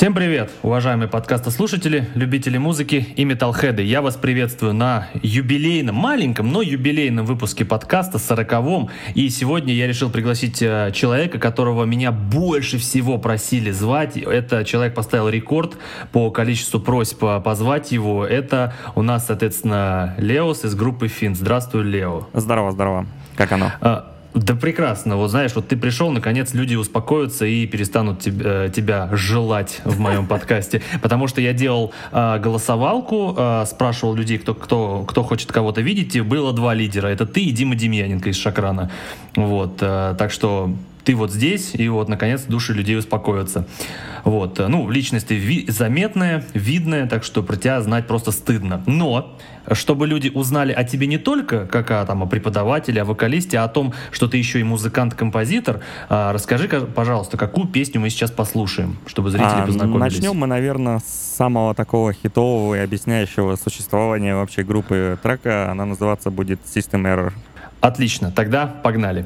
Всем привет, уважаемые подкастослушатели, любители музыки и металлхеды. Я вас приветствую на юбилейном, маленьком, но юбилейном выпуске подкаста, сороковом. И сегодня я решил пригласить э, человека, которого меня больше всего просили звать. Это человек поставил рекорд по количеству просьб э, позвать его. Это у нас, соответственно, Леос из группы Фин. Здравствуй, Лео. Здорово, здорово. Как оно? А, да прекрасно. Вот знаешь, вот ты пришел, наконец люди успокоятся и перестанут тебя, э, тебя желать в моем подкасте. Потому что я делал э, голосовалку, э, спрашивал людей, кто, кто, кто хочет кого-то видеть, и было два лидера. Это ты и Дима Демьяненко из Шакрана. Вот, э, так что ты вот здесь, и вот, наконец, души людей успокоятся. Вот, ну, личность ты ви- заметная, видная, так что про тебя знать просто стыдно. Но, чтобы люди узнали о тебе не только как о, там, о преподавателе, о вокалисте, а о том, что ты еще и музыкант-композитор, а, расскажи, пожалуйста, какую песню мы сейчас послушаем, чтобы зрители а, познакомились. Начнем мы, наверное, с самого такого хитового и объясняющего существование вообще группы трека. Она называться будет System Error. Отлично, тогда погнали.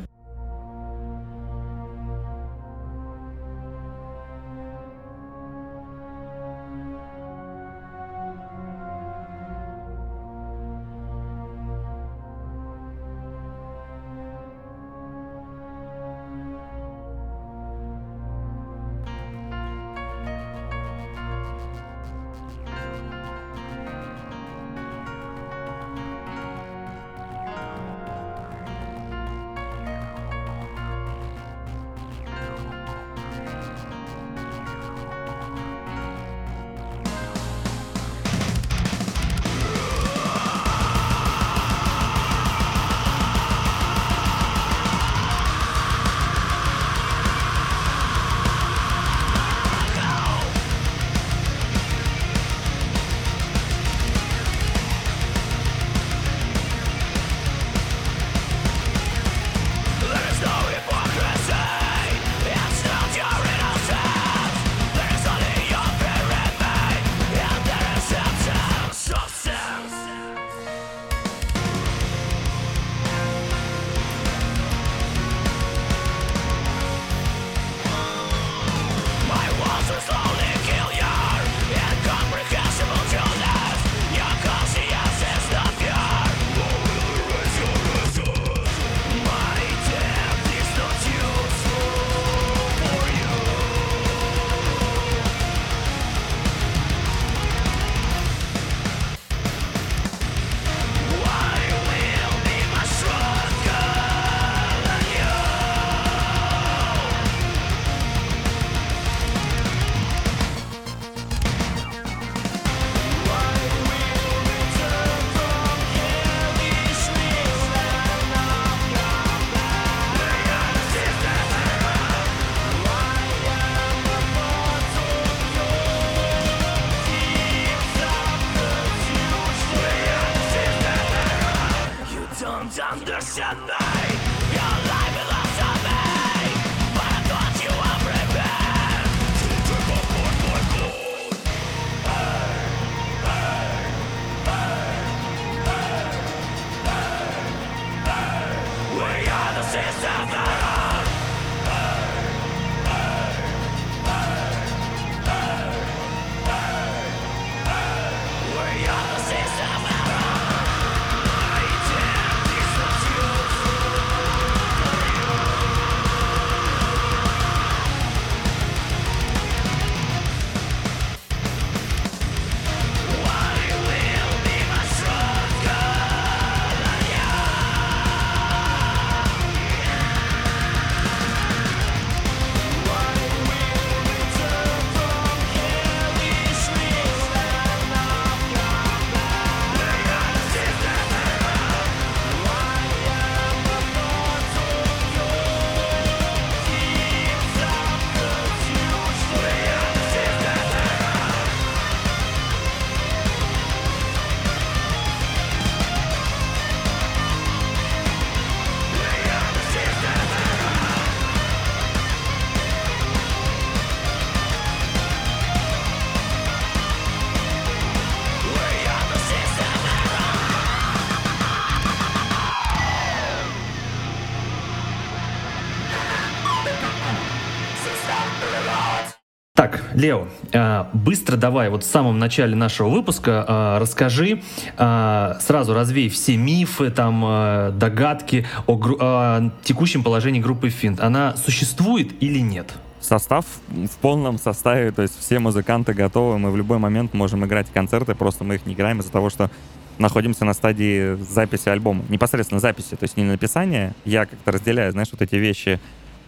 Лео, э, быстро давай, вот в самом начале нашего выпуска э, расскажи, э, сразу развей все мифы, там, догадки о, о текущем положении группы Финт. Она существует или нет? Состав в полном составе, то есть все музыканты готовы, мы в любой момент можем играть концерты, просто мы их не играем из-за того, что находимся на стадии записи альбома. Непосредственно записи, то есть не написания. Я как-то разделяю, знаешь, вот эти вещи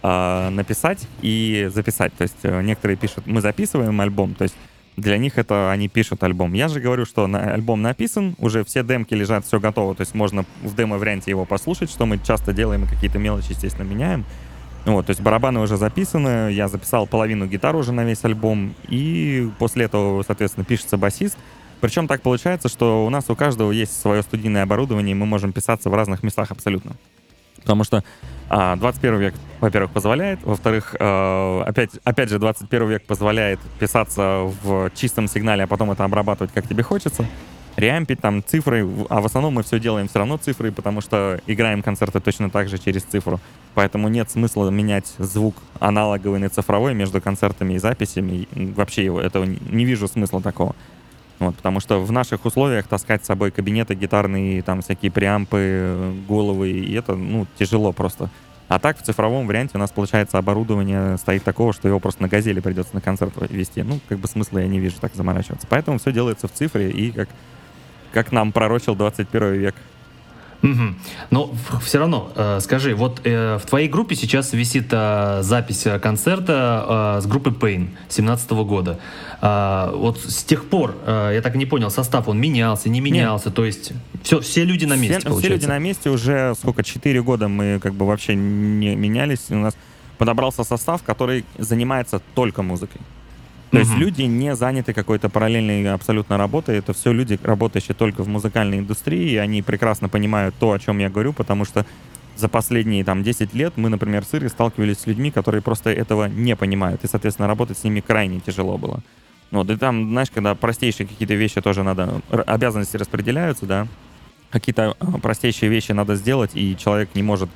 э, написать и записать. То есть э, некоторые пишут, мы записываем альбом, то есть для них это они пишут альбом. Я же говорю, что на, альбом написан, уже все демки лежат, все готово, то есть можно в демо-варианте его послушать, что мы часто делаем, какие-то мелочи, естественно, меняем. Вот, то есть барабаны уже записаны, я записал половину гитар уже на весь альбом, и после этого, соответственно, пишется басист. Причем так получается, что у нас у каждого есть свое студийное оборудование, и мы можем писаться в разных местах абсолютно. Потому что а, 21 век, во-первых, позволяет, во-вторых, э, опять, опять же, 21 век позволяет писаться в чистом сигнале, а потом это обрабатывать, как тебе хочется. Реампить там цифры, а в основном мы все делаем все равно цифрой, потому что играем концерты точно так же через цифру. Поэтому нет смысла менять звук аналоговый на цифровой между концертами и записями. Вообще его, этого не вижу смысла такого. Вот, потому что в наших условиях таскать с собой кабинеты гитарные, там всякие преампы, головы, и это, ну, тяжело просто. А так в цифровом варианте у нас, получается, оборудование стоит такого, что его просто на газели придется на концерт вести. Ну, как бы смысла я не вижу так заморачиваться. Поэтому все делается в цифре, и как, как нам пророчил 21 век. Угу. Но все равно, э, скажи, вот э, в твоей группе сейчас висит э, запись концерта э, с группы Pain 17 года. Э, вот с тех пор, э, я так и не понял, состав он менялся, не менялся, Нет. то есть все, все люди на месте, все, все люди на месте, уже сколько, 4 года мы как бы вообще не менялись, у нас подобрался состав, который занимается только музыкой. То есть люди не заняты какой-то параллельной абсолютно работой. Это все люди, работающие только в музыкальной индустрии, и они прекрасно понимают то, о чем я говорю, потому что за последние там 10 лет мы, например, с Ирой сталкивались с людьми, которые просто этого не понимают, и, соответственно, работать с ними крайне тяжело было. Вот, и там, знаешь, когда простейшие какие-то вещи тоже надо, обязанности распределяются, да, какие-то а, простейшие вещи надо сделать, и человек не может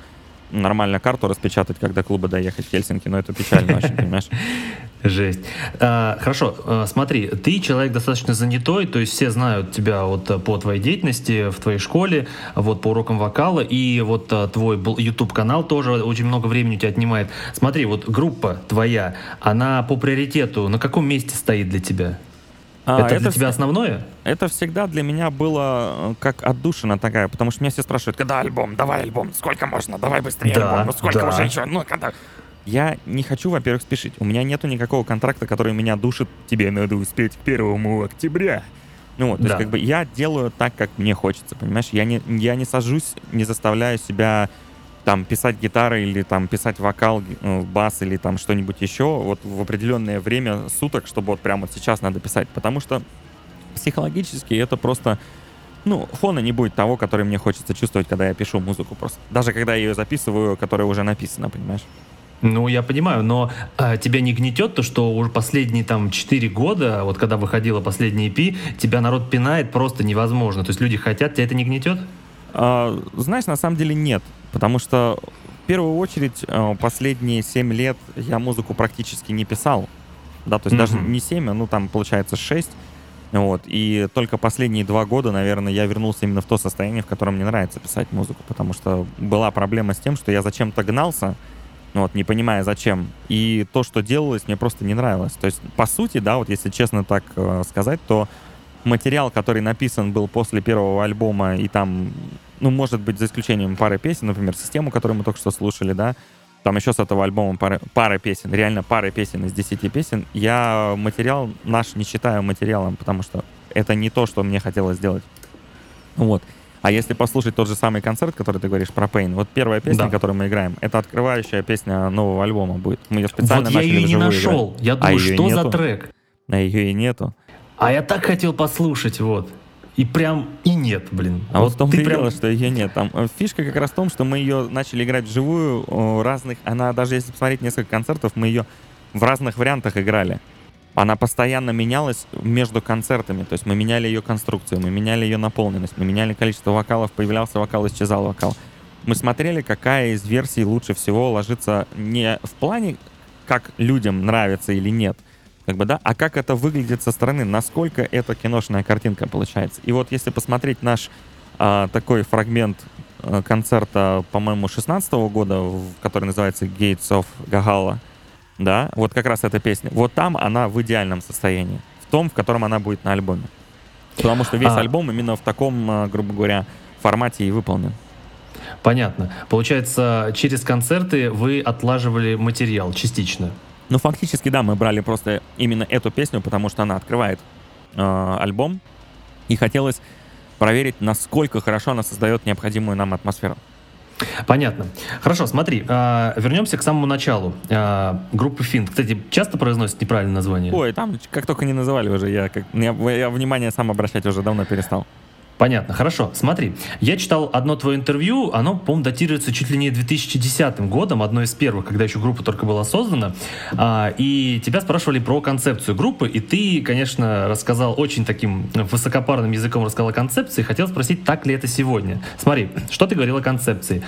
нормально карту распечатать, когда клуба доехать в Хельсинки, но это печально очень, понимаешь? Жесть. А, хорошо, а, смотри, ты человек достаточно занятой, то есть все знают тебя вот э, по твоей деятельности в твоей школе, вот по урокам вокала, и вот а, твой YouTube-канал тоже очень много времени у тебя отнимает. Смотри, вот группа твоя, она по приоритету на каком месте стоит для тебя? А, это, это для тебя основное? Это всегда для меня было э, как отдушина такая, потому что меня все спрашивают, когда альбом, давай альбом, сколько можно, давай быстрее да, альбом, ну сколько да. уже еще, ну когда... Я не хочу, во-первых, спешить. У меня нету никакого контракта, который меня душит. Тебе надо успеть к первому октября. Ну вот, то да. есть как бы я делаю так, как мне хочется, понимаешь? Я не, я не сажусь, не заставляю себя там писать гитары или там писать вокал, э, бас или там что-нибудь еще вот в определенное время суток, чтобы вот прямо вот сейчас надо писать, потому что психологически это просто ну, фона не будет того, который мне хочется чувствовать, когда я пишу музыку просто. Даже когда я ее записываю, которая уже написана, понимаешь? Ну, я понимаю, но а, тебя не гнетет то, что уже последние там 4 года, вот когда выходила последняя EP, тебя народ пинает просто невозможно. То есть люди хотят, тебя это не гнетет? А, знаешь, на самом деле нет. Потому что в первую очередь э, последние 7 лет я музыку практически не писал. Да, то есть mm-hmm. даже не 7, а ну там получается 6. Вот. И только последние два года, наверное, я вернулся именно в то состояние, в котором мне нравится писать музыку. Потому что была проблема с тем, что я зачем-то гнался, вот, не понимая зачем. И то, что делалось, мне просто не нравилось. То есть, по сути, да, вот если честно так э, сказать, то материал, который написан был после первого альбома, и там, ну, может быть, за исключением пары песен, например, систему, которую мы только что слушали, да, там еще с этого альбома пара, пара песен, реально пара песен из десяти песен. Я материал наш не считаю материалом, потому что это не то, что мне хотелось сделать. Вот. А если послушать тот же самый концерт, который ты говоришь про Pain, вот первая песня, да. которую мы играем, это открывающая песня нового альбома будет. Мы ее специально вот начали я ее не нашел. Играть. Я думаю, а что за трек? А ее и нету. А я так хотел послушать, вот. И прям и нет, блин. А вот, вот в том ты прям... дело, что ее нет. Там э, фишка как раз в том, что мы ее начали играть вживую разных. Она даже если посмотреть несколько концертов, мы ее в разных вариантах играли. Она постоянно менялась между концертами. То есть мы меняли ее конструкцию, мы меняли ее наполненность, мы меняли количество вокалов, появлялся вокал, исчезал вокал. Мы смотрели, какая из версий лучше всего ложится не в плане, как людям нравится или нет, как бы, да, а как это выглядит со стороны, насколько это киношная картинка получается. И вот если посмотреть наш а, такой фрагмент а, концерта, по-моему, 16 года, который называется Gates of Gagala, да, вот как раз эта песня, вот там она в идеальном состоянии, в том, в котором она будет на альбоме. Потому что весь а... альбом именно в таком, а, грубо говоря, формате и выполнен. Понятно. Получается, через концерты вы отлаживали материал частично. Ну, фактически, да, мы брали просто именно эту песню, потому что она открывает э, альбом, и хотелось проверить, насколько хорошо она создает необходимую нам атмосферу. Понятно. Хорошо, смотри, э, вернемся к самому началу. Э, группы Финт. Кстати, часто произносят неправильное название? Ой, там как только не называли уже, я, как, я, я внимание сам обращать уже давно перестал. Понятно, хорошо. Смотри, я читал одно твое интервью, оно, по-моему, датируется чуть ли не 2010 годом, одно из первых, когда еще группа только была создана, а, и тебя спрашивали про концепцию группы, и ты, конечно, рассказал очень таким высокопарным языком рассказал о концепции, хотел спросить, так ли это сегодня. Смотри, что ты говорил о концепции?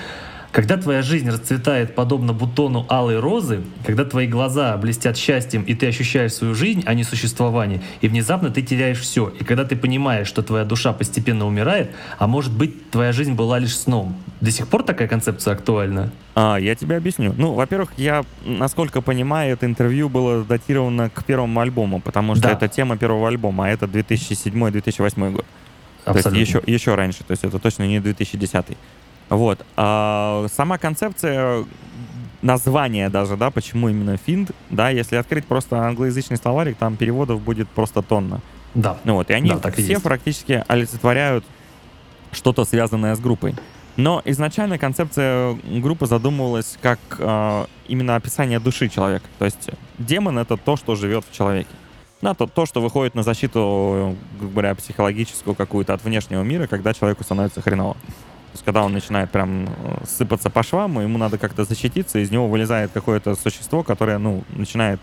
Когда твоя жизнь расцветает подобно бутону алой розы, когда твои глаза блестят счастьем, и ты ощущаешь свою жизнь, а не существование, и внезапно ты теряешь все, и когда ты понимаешь, что твоя душа постепенно умирает, а может быть, твоя жизнь была лишь сном. До сих пор такая концепция актуальна? А, я тебе объясню. Ну, во-первых, я, насколько понимаю, это интервью было датировано к первому альбому, потому что да. это тема первого альбома, а это 2007-2008 год. Абсолютно. То есть еще, еще раньше, то есть это точно не 2010. Вот. А сама концепция название даже, да, почему именно финд, да, если открыть просто англоязычный словарик, там переводов будет просто тонна. Да. Ну вот, и они да, все и практически олицетворяют что-то связанное с группой. Но изначально концепция группы задумывалась как э, именно описание души человека. То есть демон — это то, что живет в человеке. Да, то, то, что выходит на защиту, грубо говоря, психологическую какую-то от внешнего мира, когда человеку становится хреново. Есть, когда он начинает прям э, сыпаться по швам, ему надо как-то защититься, из него вылезает какое-то существо, которое, ну, начинает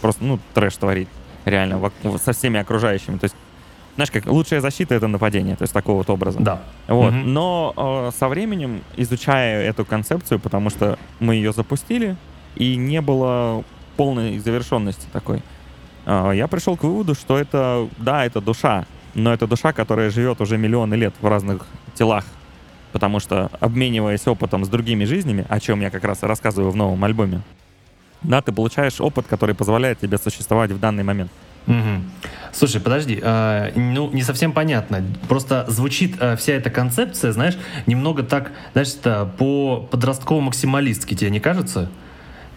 просто, ну, трэш творить реально со всеми окружающими. То есть, знаешь, как лучшая защита — это нападение, то есть такого вот образа. Да. Вот. Угу. Но э, со временем, изучая эту концепцию, потому что мы ее запустили, и не было полной завершенности такой, э, я пришел к выводу, что это, да, это душа, но это душа, которая живет уже миллионы лет в разных телах, потому что обмениваясь опытом с другими жизнями, о чем я как раз рассказываю в новом альбоме, да, ты получаешь опыт, который позволяет тебе существовать в данный момент. Угу. Слушай, подожди, э, ну не совсем понятно. Просто звучит э, вся эта концепция, знаешь, немного так, знаешь, по подростково максималистски, тебе не кажется?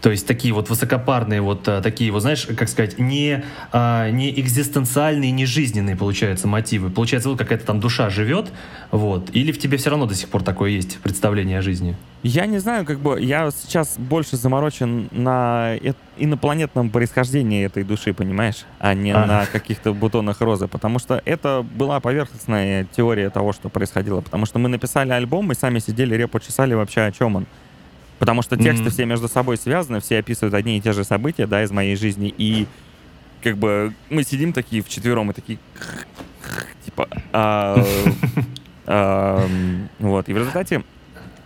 То есть такие вот высокопарные, вот а, такие вот, знаешь, как сказать, не, а, не экзистенциальные, не жизненные, получается, мотивы. Получается, вот какая-то там душа живет, вот. Или в тебе все равно до сих пор такое есть представление о жизни? Я не знаю, как бы, я сейчас больше заморочен на инопланетном происхождении этой души, понимаешь, а не а. на каких-то бутонах розы, потому что это была поверхностная теория того, что происходило, потому что мы написали альбом, мы сами сидели, репу чесали вообще о чем он. Потому что тексты mm-hmm. все между собой связаны, все описывают одни и те же события, да, из моей жизни. И как бы мы сидим такие вчетвером и такие типа а, вот. И в результате,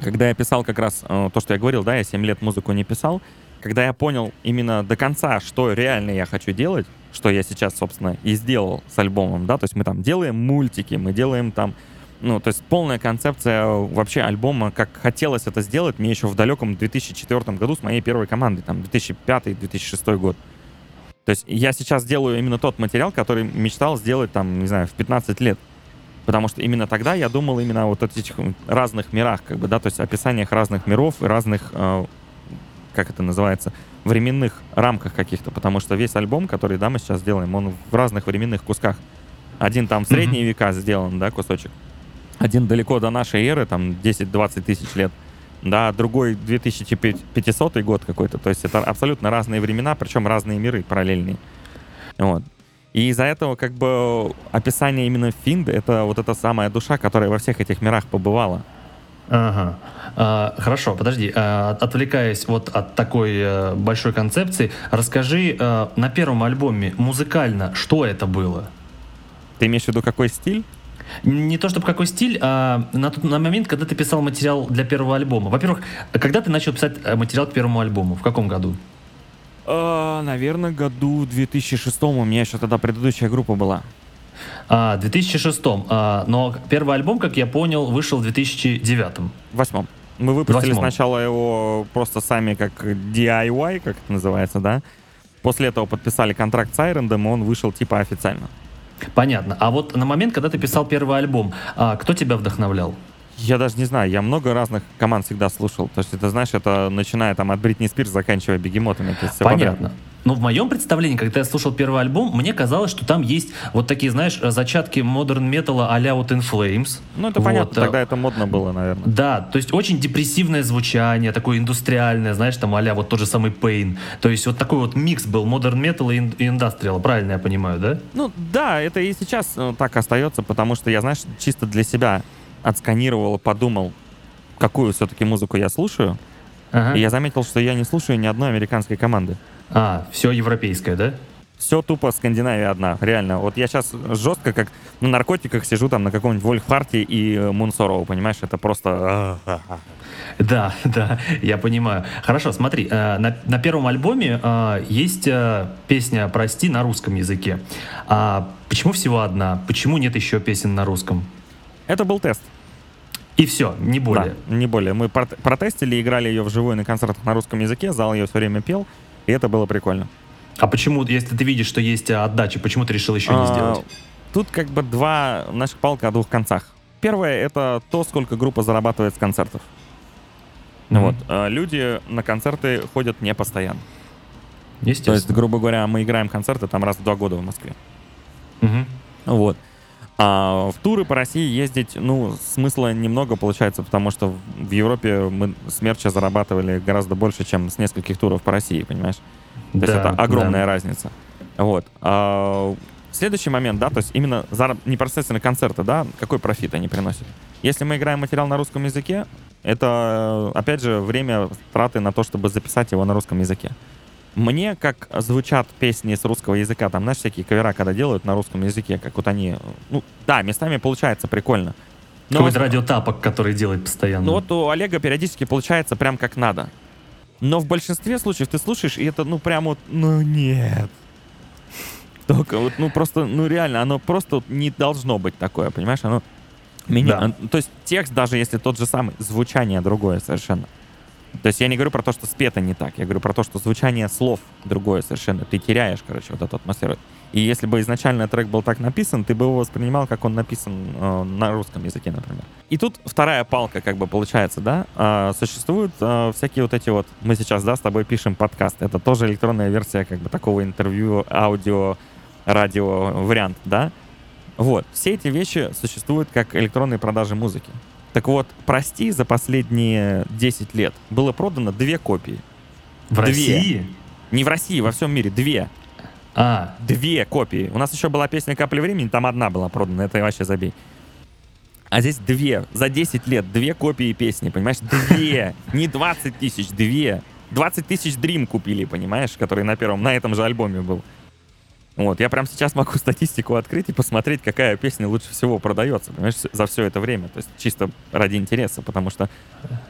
когда я писал как раз э, то, что я говорил, да, я 7 лет музыку не писал, когда я понял именно до конца, что реально я хочу делать, что я сейчас, собственно, и сделал с альбомом, да, то есть мы там делаем мультики, мы делаем там ну, то есть полная концепция вообще альбома, как хотелось это сделать мне еще в далеком 2004 году с моей первой командой, там, 2005-2006 год. То есть я сейчас делаю именно тот материал, который мечтал сделать, там, не знаю, в 15 лет. Потому что именно тогда я думал именно вот о этих разных мирах, как бы, да, то есть описаниях разных миров и разных, э, как это называется, временных рамках каких-то. Потому что весь альбом, который, да, мы сейчас делаем, он в разных временных кусках. Один там в средние mm-hmm. века сделан, да, кусочек один далеко до нашей эры, там 10-20 тысяч лет, да, другой 2500 год какой-то. То есть это абсолютно разные времена, причем разные миры параллельные. Вот. И из-за этого как бы описание именно Финд — это вот эта самая душа, которая во всех этих мирах побывала. Ага. А, хорошо, подожди. А, отвлекаясь вот от такой а, большой концепции, расскажи а, на первом альбоме музыкально, что это было? Ты имеешь в виду какой стиль? Не то чтобы какой стиль, а на тот на момент, когда ты писал материал для первого альбома. Во-первых, когда ты начал писать э, материал к первому альбому? В каком году? Э, наверное, году 2006 у меня еще тогда предыдущая группа была. А, 2006. А, но первый альбом, как я понял, вышел в 2009. Восьмом. Мы выпустили Восьмом. сначала его просто сами как DIY, как это называется, да? После этого подписали контракт с Айрендом, и он вышел типа официально. Понятно. А вот на момент, когда ты писал первый альбом, а, кто тебя вдохновлял? Я даже не знаю, я много разных команд всегда слушал. То есть это, знаешь, это начиная там от Бритни Спирс, заканчивая бегемотами. Всё подряд. Но в моем представлении, когда я слушал первый альбом, мне казалось, что там есть вот такие, знаешь, зачатки модерн металла а-ля вот In Flames. Ну, это Вот, понятно, э, тогда это модно было, наверное. Да, то есть очень депрессивное звучание, такое индустриальное, знаешь, там а вот тот же самый Pain. То есть вот такой вот микс был модерн металла и ин- и индастриала, правильно я понимаю, да? Ну, да, это и сейчас э, так остается, потому что я, знаешь, чисто для себя отсканировал подумал, какую все-таки музыку я слушаю. Ага. И я заметил, что я не слушаю ни одной американской команды. А, все европейское, да? Все тупо Скандинавия одна, реально. Вот я сейчас жестко как на наркотиках сижу там на каком-нибудь Вольфхарте и э, Мунсороу, понимаешь? Это просто... Да, да, я понимаю. Хорошо, смотри, э, на, на первом альбоме э, есть э, песня «Прости» на русском языке. А почему всего одна? Почему нет еще песен на русском? Это был тест. И все, не более. Да, не более. Мы прот- протестили, играли ее вживую на концертах на русском языке, зал ее все время пел, и это было прикольно. А почему, если ты видишь, что есть э, отдача, почему ты решил еще не А, сделать? Тут как бы два наших палка о двух концах. Первое — это то, сколько группа зарабатывает с концертов. Мгм. Вот. а, Люди на концерты ходят не постоянно. То есть, Естественно. грубо говоря, мы играем концерты там раз в два года в Москве. Мгм. Вот. А в туры по России ездить, ну, смысла немного получается, потому что в- Европе мы с мерча зарабатывали гораздо больше, чем с нескольких туров по России, понимаешь? То есть Да, это огромная да. разница. Вот. А, следующий момент, да, то есть именно зараб... непосредственно концерты, да, какой профит они приносят. Если мы играем материал на русском языке, это, опять же, время траты на то, чтобы записать его на русском языке. Мне, как звучат песни с русского языка, там, знаешь, всякие кавера, когда делают на русском языке, как вот они, ну, да, местами получается прикольно. Но Какой-то радиотапок, который делает постоянно. ну вот у Олега периодически получается прям как надо. Но в большинстве случаев ты слушаешь, и это, ну, прям вот, ну, нет. Только вот, ну, просто, ну, реально, оно просто не должно быть такое, понимаешь? Оно меня... Да. То есть текст, даже если тот же самый, звучание другое совершенно. То есть я не говорю про то, что спето не так, я говорю про то, что звучание слов другое совершенно. Ты теряешь, короче, вот эту атмосферу. И если бы изначально трек был так написан, ты бы его воспринимал, как он написан э, на русском языке, например. И тут вторая палка, как бы получается, да, А, существуют а, всякие вот эти вот, мы сейчас, да, с тобой пишем подкаст, это тоже электронная версия, как бы такого интервью, аудио, радио вариант, да. Вот, все эти вещи существуют как электронные продажи музыки. Так вот, прости, за последние 10 лет было продано две копии. в две. России? Не в России, во всем мире, две. А, Две копии. У нас еще была песня «Капли времени», там одна была продана, это вообще забей. А здесь две. За 10 лет две копии песни, понимаешь? Две. Не 20 тысяч, две. 20 тысяч Dream купили, понимаешь, который на первом, на этом же альбоме был. Вот, я прям сейчас могу статистику открыть и посмотреть, какая песня лучше всего продается, понимаешь, за все это время. То есть чисто ради интереса, потому что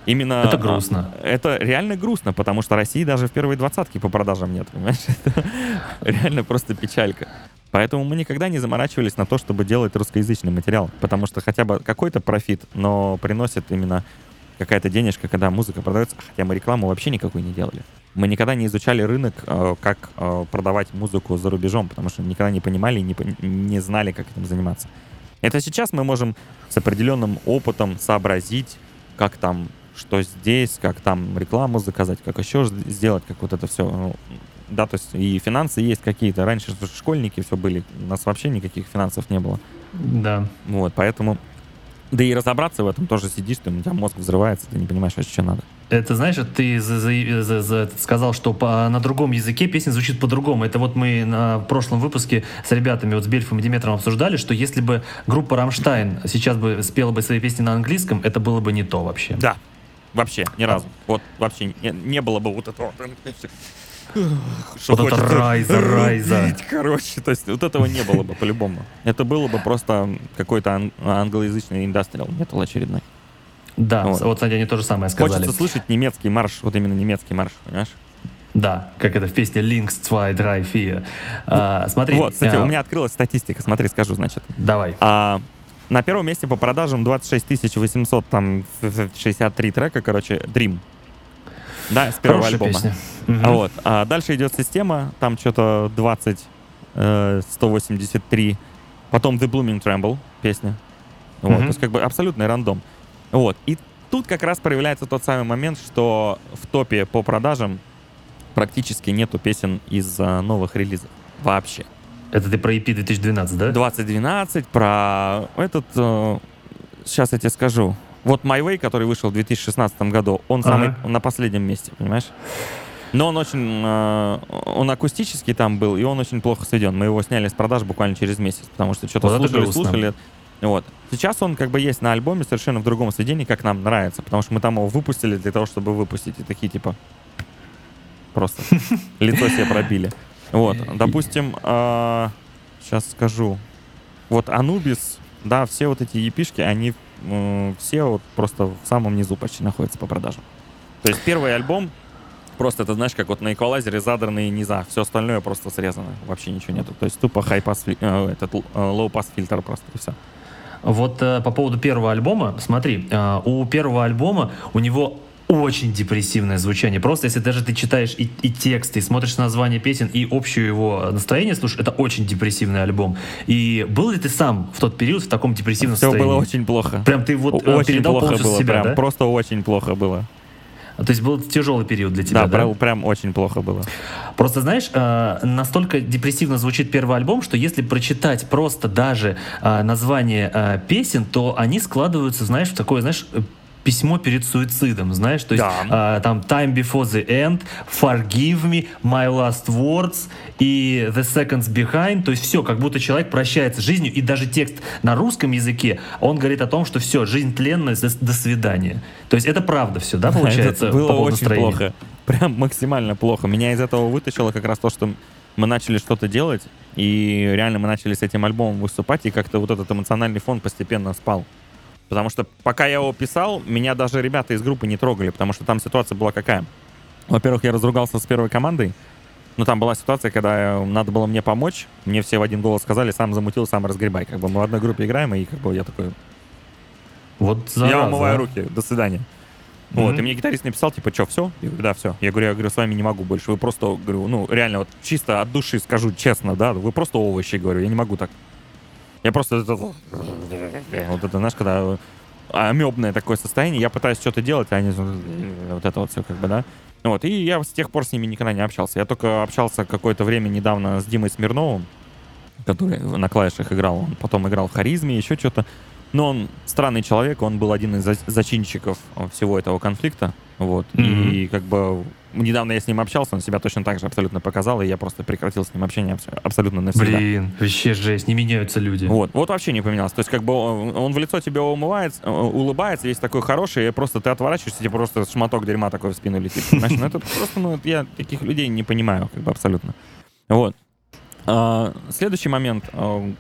именно... Это грустно. Это реально грустно, потому что России даже в первой двадцатке по продажам нет, понимаешь? Это реально просто печалька. Поэтому мы никогда не заморачивались на то, чтобы делать русскоязычный материал, потому что хотя бы какой-то профит, но приносит именно какая-то денежка, когда музыка продается, хотя мы рекламу вообще никакой не делали. Мы никогда не изучали рынок, э, как э, продавать музыку за рубежом, потому что никогда не понимали и не, не знали, как этим заниматься. Это сейчас мы можем с определенным опытом сообразить, как там, что здесь, как там рекламу заказать, как еще сделать, как вот это все. Да, то есть и финансы есть какие-то. Раньше школьники все были, у нас вообще никаких финансов не было. да. Вот, поэтому... Да и разобраться в этом тоже сидишь, ты, у тебя мозг взрывается, ты не понимаешь, а что надо. Это знаешь, ты за- за- за- за- сказал, что по- на другом языке песня звучит по-другому. Это вот мы на прошлом выпуске с ребятами, вот с Бельфом и Диметром обсуждали, что если бы группа Рамштайн сейчас бы спела бы свои песни на английском, это было бы не то вообще. Да. Вообще, ни разу. Вот вообще не, не было бы вот этого. Что Вот это райза, райза. Короче, то есть вот этого не было бы по-любому. Это было бы просто какой-то ан- англоязычный индастриал метал очередной. Да, Вот. вот, кстати, они то же самое сказали. Хочется слышать немецкий марш, вот именно немецкий марш, понимаешь? Да, как это в песне Links 2, 3, 4. А, смотри. Вот, кстати, а, у меня открылась статистика, смотри, скажу, значит. Давай. А, на первом месте по продажам 26 800, там, 63 трека, короче, Dream. Да, с первого Хорошая альбома. песня. А. Вот. А дальше идет система, там что-то 20, э, 183. Потом The Blooming Tremble песня. Вот. То есть как бы абсолютный рандом. Вот. И тут как раз проявляется тот самый момент, что в топе по продажам практически нету песен из а, новых релизов. Вообще. Это ты про EP 2012, да? 2012, про этот... сейчас я тебе скажу. Вот My Way, который вышел в 2016 году, он самый Ага. на последнем месте, понимаешь? Но он очень... э, он акустический там был, и он очень плохо сведен. Мы его сняли с продаж буквально через месяц, потому что что-то Вот слушали, слушали. Вот. Сейчас он как бы есть на альбоме совершенно в другом сведении, как нам нравится, потому что мы там его выпустили для того, чтобы выпустить. И такие типа... Просто лицо себе пробили. Вот, допустим, сейчас скажу. Вот Анубис, да, все вот эти епишки, они все вот просто в самом низу почти находятся по продажам. То есть первый альбом, просто это знаешь, как вот на эквалайзере задранные низа, все остальное просто срезано, вообще ничего нету. То есть тупо high-pass, э, этот э, low-pass фильтр просто, и все. Вот э, по поводу первого альбома, смотри, э, у первого альбома у него очень депрессивное звучание. Просто если даже ты читаешь и, и тексты, и смотришь название песен, и общее его настроение, слушай, это очень депрессивный альбом. И был ли ты сам в тот период в таком депрессивном Все состоянии? было очень плохо. Прям ты вот э, очень передал плохо полностью было, себя, прям, да? просто очень плохо было. То есть был тяжелый период для тебя, Да, да? прям, очень плохо было. Просто знаешь, э, настолько депрессивно звучит первый альбом, что если прочитать просто даже э, название песен, то они складываются, знаешь, в такое, знаешь, письмо перед суицидом, знаешь, то есть Да. э, там Time Before the End, Forgive Me, My Last Words и The Seconds Behind, то есть все, как будто человек прощается с жизнью, и даже текст на русском языке, он говорит о том, что все, жизнь тленная, до, свидания. То есть это правда все, да, получается? Это было по очень настроения? плохо. Прям максимально плохо. Меня из этого вытащило как раз то, что мы начали что-то делать, и реально мы начали с этим альбомом выступать, и как-то вот этот эмоциональный фон постепенно спал. Потому что пока я его писал, меня даже ребята из группы не трогали, потому что там ситуация была какая. Во-первых, я разругался с первой командой, но там была ситуация, когда э, надо было мне помочь, мне все в один голос сказали, сам замутил, сам разгребай. Как бы мы в одной группе играем, и как бы я такой, Вот я зараза, умываю а. руки, до свидания. Вот, Мгм. и мне гитарист написал, типа, что, все? Я говорю, да, все. Я говорю, я говорю, с вами не могу больше. Вы просто, говорю, ну, реально, вот чисто от души скажу честно, да, вы просто овощи, говорю, я не могу так. Я просто это, вот это, знаешь, когда амебное такое состояние, я пытаюсь что-то делать, а они вот это вот все как бы, да. Вот, и я с тех пор с ними никогда не общался. Я только общался какое-то время недавно с Димой Смирновым, который на клавишах играл. Он потом играл в харизме, еще что-то. Но он странный человек, он был один из за- зачинщиков всего этого конфликта. Вот. И как бы недавно я с ним общался, он себя точно так же абсолютно показал, и я просто прекратил с ним общение абс- абсолютно навсегда. Блин, вообще жесть, не меняются люди. Вот, вот вообще не поменялось. То есть, как бы он, он в лицо тебе умывается, э, улыбается, весь такой хороший, и просто ты отворачиваешься, тебе просто шматок дерьма такой в спину летит. Понимаешь? Ну, это просто, ну, я таких людей не понимаю, как бы абсолютно. Вот. А, следующий момент, а,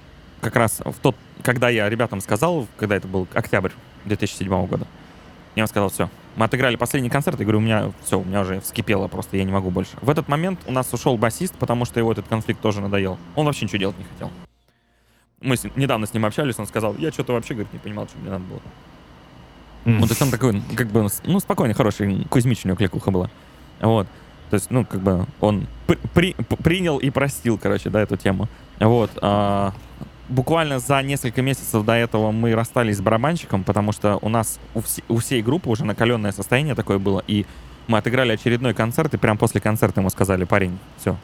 как раз в тот, когда я ребятам сказал, когда это был октябрь 2007 года, я им сказал, все, мы отыграли последний концерт, и говорю, у меня все, у меня уже вскипело просто, я не могу больше. В этот момент у нас ушел басист, потому что его этот конфликт тоже надоел. Он вообще ничего делать не хотел. Мы с недавно с ним общались, он сказал, я что-то вообще, говорит, не понимал, что мне надо было. Ну, то есть он такой, как бы, ну, спокойный, хороший, Кузьмич у него кликуха была. Вот. То есть, ну, как бы он при- при- принял и простил, короче, да, эту тему. Вот. а, буквально за несколько месяцев до этого мы расстались с барабанщиком, потому что у нас, у, все- у всей группы уже накаленное состояние такое было, и мы отыграли очередной концерт, и прям после концерта ему сказали, парень, все,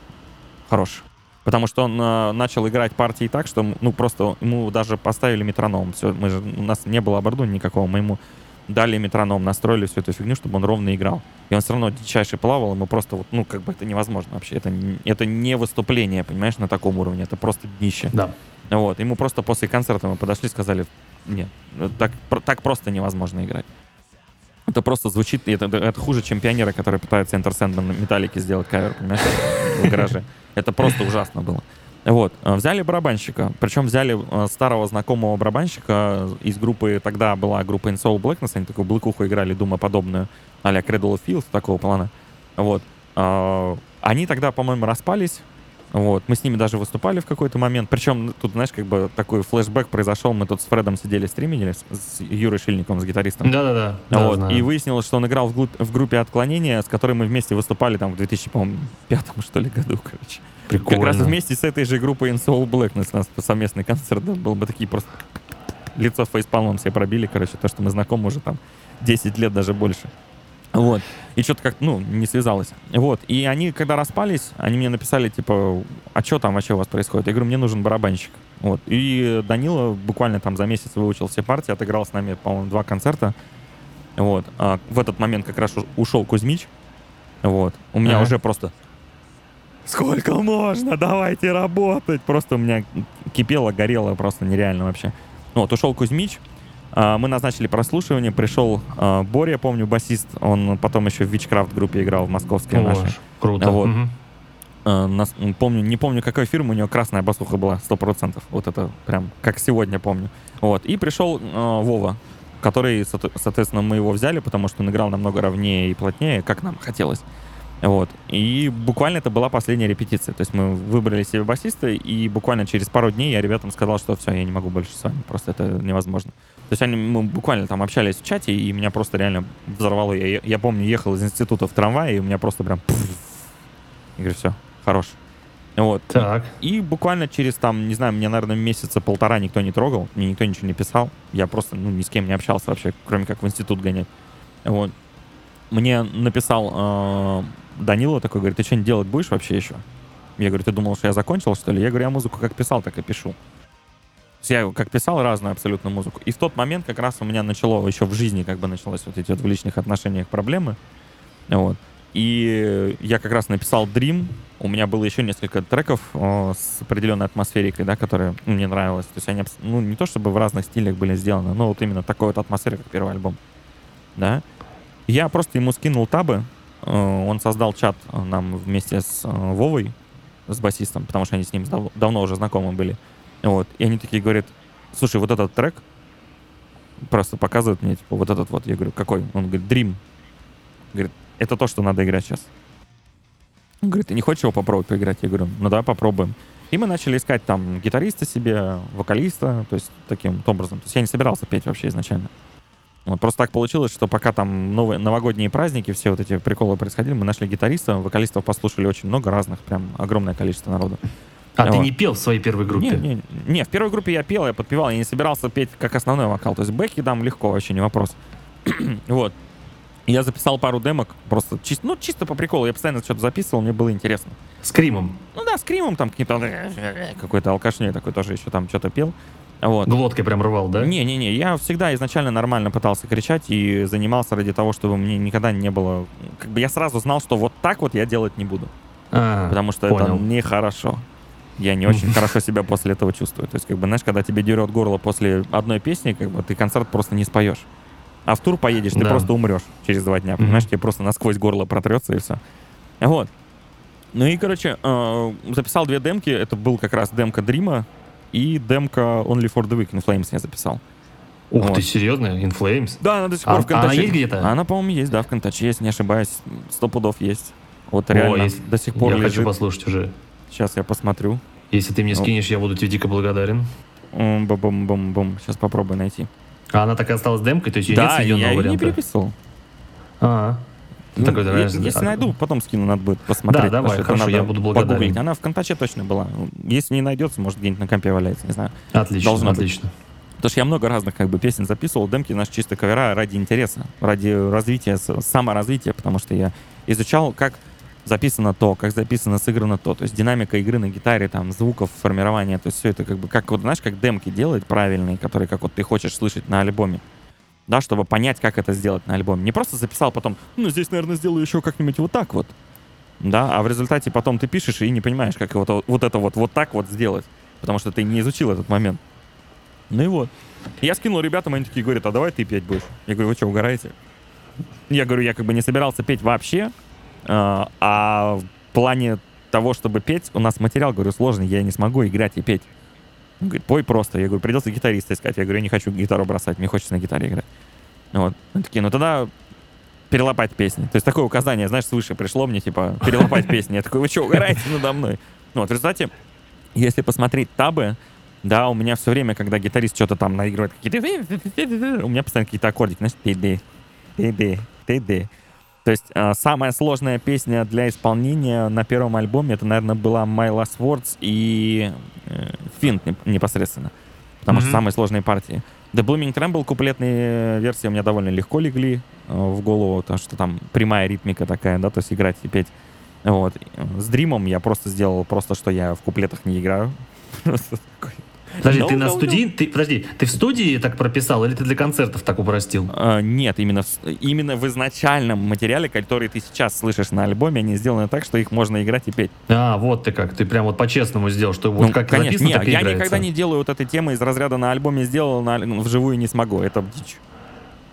хорош. Потому что он э, начал играть партии так, что, ну, просто ему даже поставили метроном. Все, мы же, у нас не было оборудования никакого, мы ему дали метроном, настроили всю эту фигню, чтобы он ровно играл. И он все равно дичайше плавал, ему просто вот, ну, как бы это невозможно вообще. Это, это не выступление, понимаешь, на таком уровне, это просто днище. Да. Вот, ему просто после концерта мы подошли и сказали, нет, ну, так, так просто невозможно играть. Это просто звучит, это, это хуже, чем пионеры, которые пытаются Enter Sandman Металлики сделать кавер, понимаешь, в гараже. Это просто ужасно было. Вот, э, взяли барабанщика, причем взяли э, старого знакомого барабанщика из группы, тогда была группа In Soul Blackness, они такую блыкуху играли, думоподобную, а-ля Cradle of Filth, такого плана. Вот. Они тогда, по-моему, распались. Вот. Мы с ними даже выступали в какой-то момент. Причем тут, знаешь, как бы такой флешбэк произошел. Мы тут с Фредом сидели, стримили, с, с Юрой Шильниковым, с гитаристом. Да-да-да. Вот. Да, и выяснилось, что он играл в, глуп- в группе отклонения, с которой мы вместе выступали там в 2005 что ли году, короче. Прикольно. Как раз вместе с этой же группой In Soul Blackness у нас совместный концерт да, был бы такие просто лицо фейспалмом все пробили, короче, то, что мы знакомы уже там 10 лет, даже больше. Вот. И что-то как, ну, не связалось. Вот. И они, когда распались, они мне написали, типа, а что там вообще у вас происходит? Я говорю, мне нужен барабанщик. Вот. И Данила буквально там за месяц выучил все партии, отыграл с нами, по-моему, два концерта. Вот. А в этот момент как раз ушел Кузьмич. Вот. У меня Ага. уже просто Сколько можно? Давайте работать. Просто у меня кипело, горело просто нереально вообще. Вот, ушел Кузьмич. А, Мы назначили прослушивание. Пришел а, Боря, помню, басист. Он потом еще в Witchcraft группе играл в московской О, нашей. Круто. Вот. Нас- м, помню, не помню, какой фирмы, у него красная басуха была, сто процентов. Вот это прям как сегодня помню. Вот. И пришел Вова, который, соот- соответственно, мы его взяли, потому что он играл намного ровнее и плотнее, как нам хотелось. Вот. И буквально это была последняя репетиция. То есть мы выбрали себе басиста, и буквально через пару дней я ребятам сказал, что все, я не могу больше с вами, просто это невозможно. То есть они, мы буквально там общались в чате, и меня просто реально взорвало. Я, я помню, ехал из института в трамвае, и у меня просто прям... Я говорю, все, хорош. Вот. Так. И буквально через там, не знаю, мне, наверное, месяца полтора никто не трогал, мне никто ничего не писал. Я просто, ну, ни с кем не общался вообще, кроме как в институт гонять. Вот. Мне написал э, Данила такой, говорит, ты что-нибудь делать будешь вообще еще? Я говорю, ты думал, что я закончил, что ли? Я говорю, я музыку как писал, так и пишу. Я как писал разную абсолютно музыку. И в тот момент как раз у меня начало, еще в жизни как бы началось вот эти вот в личных отношениях проблемы. Вот. И я как раз написал Dream. У меня было еще несколько треков о, с определенной атмосферикой, да, которые ну, мне нравилось. То есть они, ну, не то чтобы в разных стилях были сделаны, но вот именно такой вот атмосфера, как первый альбом. Да. Я просто ему скинул табы. Э, Он создал чат э, нам вместе с э, Вовой, с басистом, потому что они с ним дав- давно уже знакомы были. Вот. И они такие говорят, слушай, вот этот трек просто показывают мне, типа, вот этот вот. Я говорю, какой? Он говорит, Dream. Говорит, это то, что надо играть сейчас. Он говорит, ты не хочешь его попробовать поиграть? Я говорю, ну давай попробуем. И мы начали искать там гитариста себе, вокалиста, то есть таким образом. То есть я не собирался петь вообще изначально. Вот просто так получилось, что пока там новые, новогодние праздники, все вот эти приколы происходили, мы нашли гитариста, вокалистов послушали очень много разных, прям огромное количество народу. А ты Вот. не пел в своей первой группе? Не, не, не, в первой группе я пел, я подпевал, я не собирался петь как основной вокал. То есть бэки дам легко, вообще не вопрос. вот. Я записал пару демок, просто чисто, ну, чисто по приколу. Я постоянно что-то записывал, мне было интересно. С Кримом. Ну да, с Кримом там каким-то какой-то алкашней такой тоже еще там что-то пел. Вот. Глоткой прям рвал, да? Не-не-не, я всегда изначально нормально пытался кричать и занимался ради того, чтобы мне никогда не было... Как бы я сразу знал, что вот так вот я делать не буду. А, Потому что это понял. нехорошо. Я не очень хорошо себя после этого чувствую. То есть, как бы, знаешь, когда тебе дерет горло после одной песни, как бы ты концерт просто не споешь. А в тур поедешь, ты Да. просто умрешь через два дня. Понимаешь, тебе просто насквозь горло протрется и все. Вот. Ну и, короче, э, записал две демки. Это был как раз демка Дрима и демка Only for the Week in Flames я записал. Ух Вот. ты, серьезно? In Flames? Да, она до сих А- пор в Контаче. она есть где-то? Она, по-моему, есть, да, в Контаче, если не ошибаюсь. Сто пудов есть. Вот реально если- до сих пор Я лежит. хочу послушать уже. Сейчас я посмотрю. Если ты мне Ну. скинешь, я буду тебе дико благодарен. Бум-бум-бум-бум. Сейчас попробую найти. А она так и осталась демкой, то есть ее нет Да, я сведенного ее не переписывал. А, Ну, такой, е- давай, если а- найду, потом скину, надо будет посмотреть. Да, давай, хорошо, я буду благодарен. погуглить. Она в Контаче точно была. Если не найдется, может, где-нибудь на компе валяется, не знаю. Отлично, Должно быть. отлично. Потому что я много разных как бы песен записывал, демки наши чисто кавера ради интереса, ради развития, саморазвития, потому что я изучал, как записано то, как записано, сыграно то, то есть динамика игры на гитаре, там, звуков, формирование, то есть все это как бы, как вот, знаешь, как демки делать правильные, которые как вот ты хочешь слышать на альбоме, да, чтобы понять, как это сделать на альбоме. Не просто записал потом, ну, здесь, наверное, сделаю еще как-нибудь вот так вот, да, а в результате потом ты пишешь и не понимаешь, как вот, вот это вот, вот так вот сделать, потому что ты не изучил этот момент. Ну и вот. Я скинул ребятам, они такие говорят, а давай ты петь будешь. Я говорю, вы что, угораете? Я говорю, я как бы не собирался петь вообще, а, а в плане того, чтобы петь, у нас материал, говорю, сложный, я не смогу играть и петь. Он говорит, пой просто. Я говорю, придется гитариста искать. Я говорю, я не хочу гитару бросать, мне хочется на гитаре играть. Вот. Они такие, ну тогда перелопать песни. То есть такое указание, знаешь, свыше пришло мне, типа, перелопать песни. Я такой, вы что, угораете надо мной? Ну, вот в результате, если посмотреть табы, да, у меня все время, когда гитарист что-то там наигрывает, какие-то... У меня постоянно какие-то аккордики, знаешь, ты-ды, ты-ды, ты-ды. То есть э, самая сложная песня для исполнения на первом альбоме, это, наверное, была My Last Words и э, Финт непосредственно. Потому mm-hmm. что самые сложные партии. The Blooming Tremble куплетные версии у меня довольно легко легли э, в голову, потому что там прямая ритмика такая, да, то есть играть и петь. Вот. С Дримом я просто сделал просто, что я в куплетах не играю. Подожди, no, ты no, на студии, no. ты, подожди, ты в студии так прописал или ты для концертов так упростил? Uh, нет, именно в, именно в изначальном материале, который ты сейчас слышишь на альбоме, они сделаны так, что их можно играть и петь. А, вот ты как, ты прям вот по-честному сделал, что ну, вот как конечно, написано, нет, так и я играется. никогда не делаю вот этой темы из разряда на альбоме сделал, на, вживую не смогу, это дичь.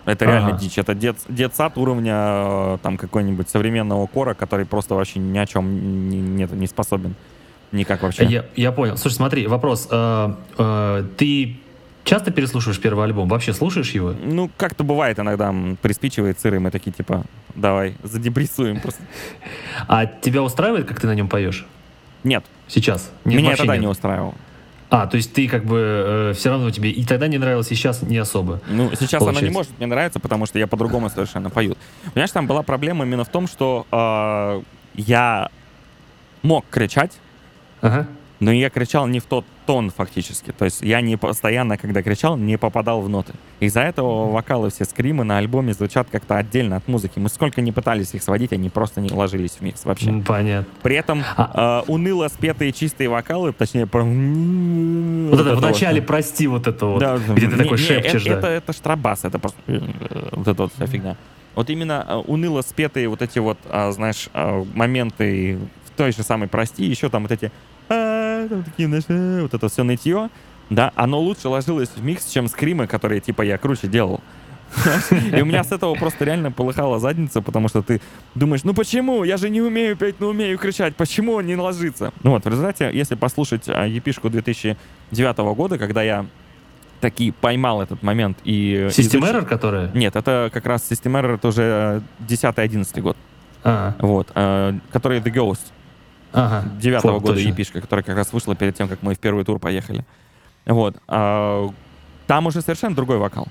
Это реально ага. дичь. Это дет, детсад уровня э, там какой-нибудь современного кора, который просто вообще ни о чем не, не, не способен. Никак вообще. Я, я понял. Слушай, смотри, вопрос. Э, э, ты часто переслушиваешь первый альбом? Вообще слушаешь его? Ну, как-то бывает иногда, приспичивает сыры, мы такие, типа, давай, задепрессуем просто. А тебя устраивает, как ты на нем поешь? Нет. Сейчас? Нет, Меня тогда нет. не устраивало. А, то есть ты как бы э, все равно тебе и тогда не нравилось, и сейчас не особо. Ну, сейчас получается. она не может мне нравиться, потому что я по-другому совершенно пою. Понимаешь, там была проблема именно в том, что э, я мог кричать, Ага. Но я кричал не в тот тон фактически. То есть я не постоянно, когда кричал, не попадал в ноты. Из-за этого вокалы, все скримы на альбоме звучат как-то отдельно от музыки. Мы сколько не пытались их сводить, они просто не ложились в микс вообще. Понятно. При этом а... э, уныло спетые чистые вокалы, точнее, про... Вот, вот это в начале вот. «Прости» вот это вот, да, где ты не, такой не, шепчешь. Это, да. это, это штрабас, это просто вот это вот вся фигня. Вот именно э, уныло спетые вот эти вот, а, знаешь, моменты той же самой «Прости», еще там вот эти знаешь, э, вот это все нытье, да, оно лучше ложилось в микс, чем скримы, которые, типа, я круче делал. И у меня с этого просто реально полыхала задница, потому что ты думаешь, ну почему? Я же не умею петь, но умею кричать. Почему он не ложится? Ну вот, в результате, если послушать а, епишку 2009 года, когда я таки поймал этот момент и... System изуч... Error, которая? Нет, это как раз System Error, это уже 10-11 год. А. Вот. Э, который The Ghost ага. девятого года точно. епишка, которая как раз вышла перед тем, как мы в первый тур поехали. Вот. А, там уже совершенно другой вокал.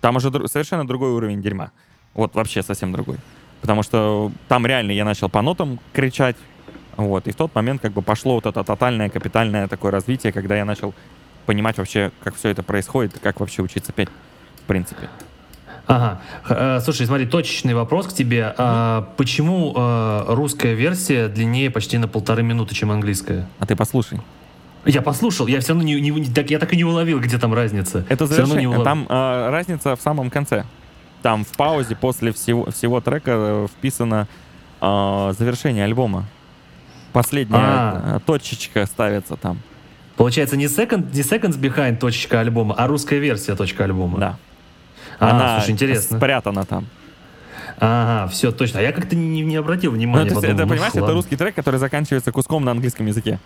Там уже дру- совершенно другой уровень дерьма. Вот вообще совсем другой. Потому что там реально я начал по нотам кричать. Вот. И в тот момент как бы пошло вот это тотальное, капитальное такое развитие, когда я начал понимать вообще, как все это происходит, как вообще учиться петь, в принципе. Ага. Э, слушай, смотри, точечный вопрос к тебе. А, почему а, русская версия длиннее почти на полторы минуты, чем английская? А ты послушай. Я послушал, я все равно не, не, так, я так и не уловил, где там разница. Это завершение. Там а, разница в самом конце. Там в паузе после всего, всего трека э, вписано а, завершение альбома. Последняя А-а-а. точечка ставится там. Получается не second, не seconds behind точечка альбома, а русская версия точка альбома. Да. А, Она слушай, интересно. спрятана там. Ага, все, точно. А я как-то не, не обратил внимания. Ну, подумал, это, ну, понимаешь, ладно. это русский трек, который заканчивается куском на английском языке.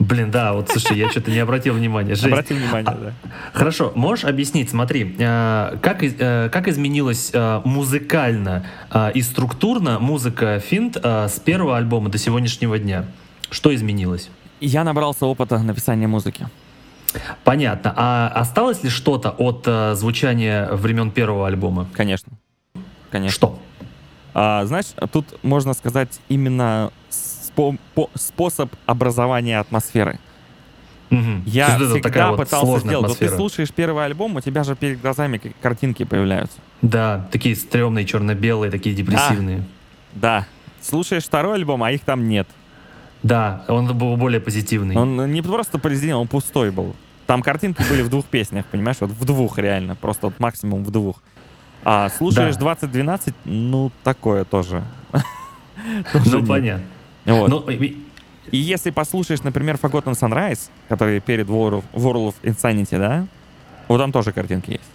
Блин, да, вот слушай, я что-то не обратил внимания. Жесть. Обратил внимание, а, да. Хорошо, можешь объяснить, смотри, э, как, э, как изменилась э, музыкально э, и структурно музыка Финт э, с первого альбома до сегодняшнего дня? Что изменилось? Я набрался опыта написания музыки. Понятно. А осталось ли что-то от э, звучания времен первого альбома? Конечно. Конечно. Что? А, знаешь, тут можно сказать именно спо по способ образования атмосферы. Угу. Я всегда вот пытался сделать. Вот ты слушаешь первый альбом, у тебя же перед глазами картинки появляются. Да, такие стрёмные, черно-белые, такие депрессивные. Да. да. Слушаешь второй альбом, а их там нет. Да, он был более позитивный. Он не просто позитивный, он пустой был. Там картинки были в двух песнях, понимаешь? Вот в двух реально, просто вот максимум в двух. А слушаешь да. 2012, ну, такое тоже. Ну, понятно. Вот. Ну, и если послушаешь, например, Forgotten Sunrise, который перед World of, Insanity, да, вот там тоже картинки есть.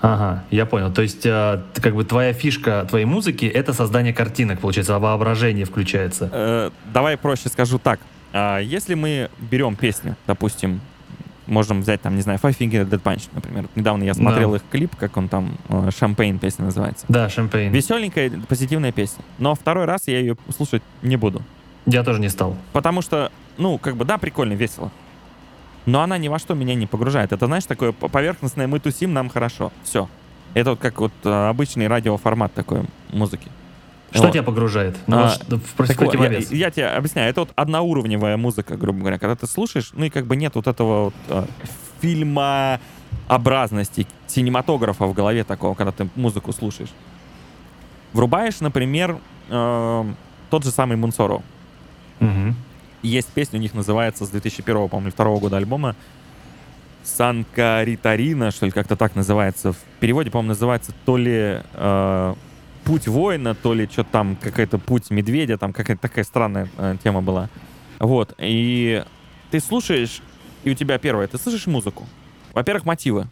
Ага, я понял. То есть, э, как бы твоя фишка твоей музыки это создание картинок, получается, воображение включается. Э, давай проще скажу так. Э, если мы берем песню, допустим, можем взять там, не знаю, Five Finger Dead Punch, например. Недавно я смотрел Да. их клип, как он там, э, Шампейн песня называется. Да, шампейн. Веселенькая, позитивная песня. Но второй раз я ее слушать не буду. Я тоже не стал. Потому что, ну, как бы, да, прикольно, весело. Но она ни во что меня не погружает. Это, знаешь, такое поверхностное «мы тусим, нам хорошо». Все. Это вот как вот э, обычный радиоформат такой музыки. Что Вот. тебя погружает? Ну, А, вот в Так вот, я, я тебе объясняю, это вот одноуровневая музыка, грубо говоря. Когда ты слушаешь, ну и как бы нет вот этого вот, э, фильмообразности, синематографа в голове такого, когда ты музыку слушаешь. Врубаешь, например, э, тот же самый Мунсоро. Мгм. Есть песня у них называется с 2001, по-моему, 2 года альбома. Санка Ритарина, что ли, как-то так называется. В переводе, по-моему, называется то ли э, Путь воина, то ли что-то там, какая-то Путь медведя, там какая-то такая странная э, тема была. Вот. И ты слушаешь, и у тебя первое, ты слышишь музыку. Во-первых, мотивы.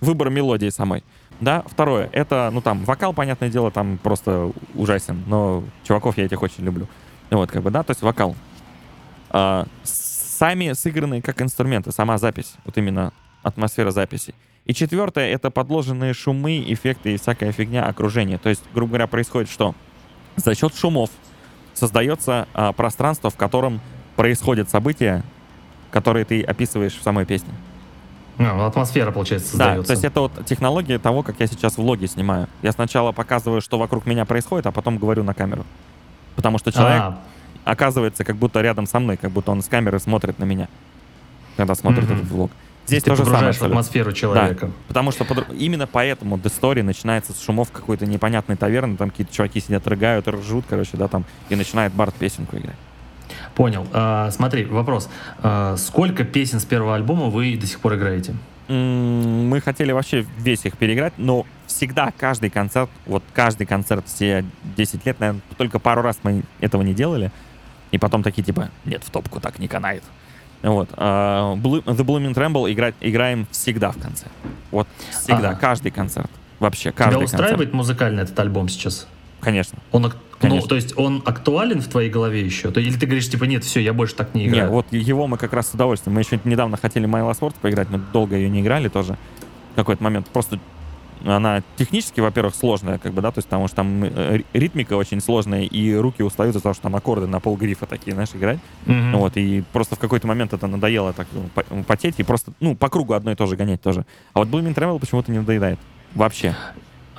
Выбор мелодии самой. Да, второе, это, ну там, вокал, понятное дело, там просто ужасен, но чуваков я этих очень люблю. Вот, как бы, да, то есть вокал. А, сами сыгранные как инструменты, сама запись, вот именно атмосфера записи. И четвертое — это подложенные шумы, эффекты и всякая фигня окружения. То есть, грубо говоря, происходит что? За счет шумов создается а, пространство, в котором происходят события, которые ты описываешь в самой песне. А, атмосфера, получается, Да, создается. то есть это вот технология того, как я сейчас влоги снимаю. Я сначала показываю, что вокруг меня происходит, а потом говорю на камеру. Потому что человек А, оказывается как будто рядом со мной, как будто он с камеры смотрит на меня, когда смотрит Мгм. этот влог. Здесь ты то же самое. в атмосферу человека. Потому что подр- именно поэтому The Story начинается с шумов какой-то непонятной таверны, там какие-то чуваки сидят, рыгают, ржут, короче, да, там, и начинает Барт песенку играть. Понял. А, смотри, вопрос. А, сколько песен с первого альбома вы до сих пор играете? Мы хотели вообще весь их переиграть, но всегда каждый концерт, вот каждый концерт все 10 лет, наверное, только пару раз мы этого не делали, и потом такие типа, нет, в топку так не канает. Вот. а, The Blooming Tremble играть, играем всегда в конце. Вот всегда, Ага. каждый концерт. Вообще, Тебя каждый устраивает концерт. музыкально этот альбом сейчас? Конечно. Он, ну, Конечно. то есть он актуален в твоей голове еще? То- Или ты говоришь, типа, нет, все, я больше так не играю? вот его мы как раз с удовольствием. Мы еще недавно хотели Майла Спорт поиграть, но долго ее не играли тоже. В какой-то момент. Просто она технически, во-первых, сложная, как бы, да, то есть потому что там э, ри- ритмика очень сложная, и руки устают из-за того, что там аккорды на полгрифа такие, знаешь, играть. Мгм. Вот, и просто в какой-то момент это надоело так ну, по- потеть и просто, ну, по кругу одно и то же гонять тоже. А вот Blooming Travel почему-то не надоедает. Вообще.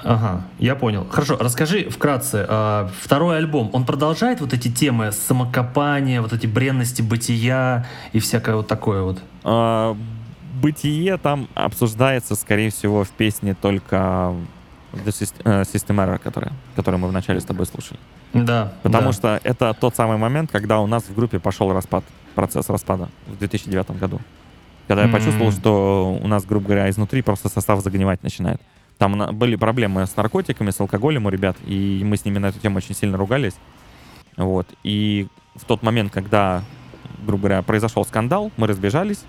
Ага, я понял. Хорошо, расскажи вкратце. а, второй альбом, он продолжает вот эти темы самокопания, вот эти бренности бытия и всякое вот такое вот? А, бытие там обсуждается, скорее всего, в песне только The Syst- э, System Error, которая, которую мы вначале с тобой слушали. Да. Потому да. что это тот самый момент, когда у нас в группе пошел распад, процесс распада в 2009 году. Когда я М. почувствовал, что у нас, грубо говоря, изнутри просто состав загнивать начинает. Там были проблемы с наркотиками, с алкоголем у ребят, и мы с ними на эту тему очень сильно ругались. Вот. И в тот момент, когда, грубо говоря, произошел скандал, мы разбежались,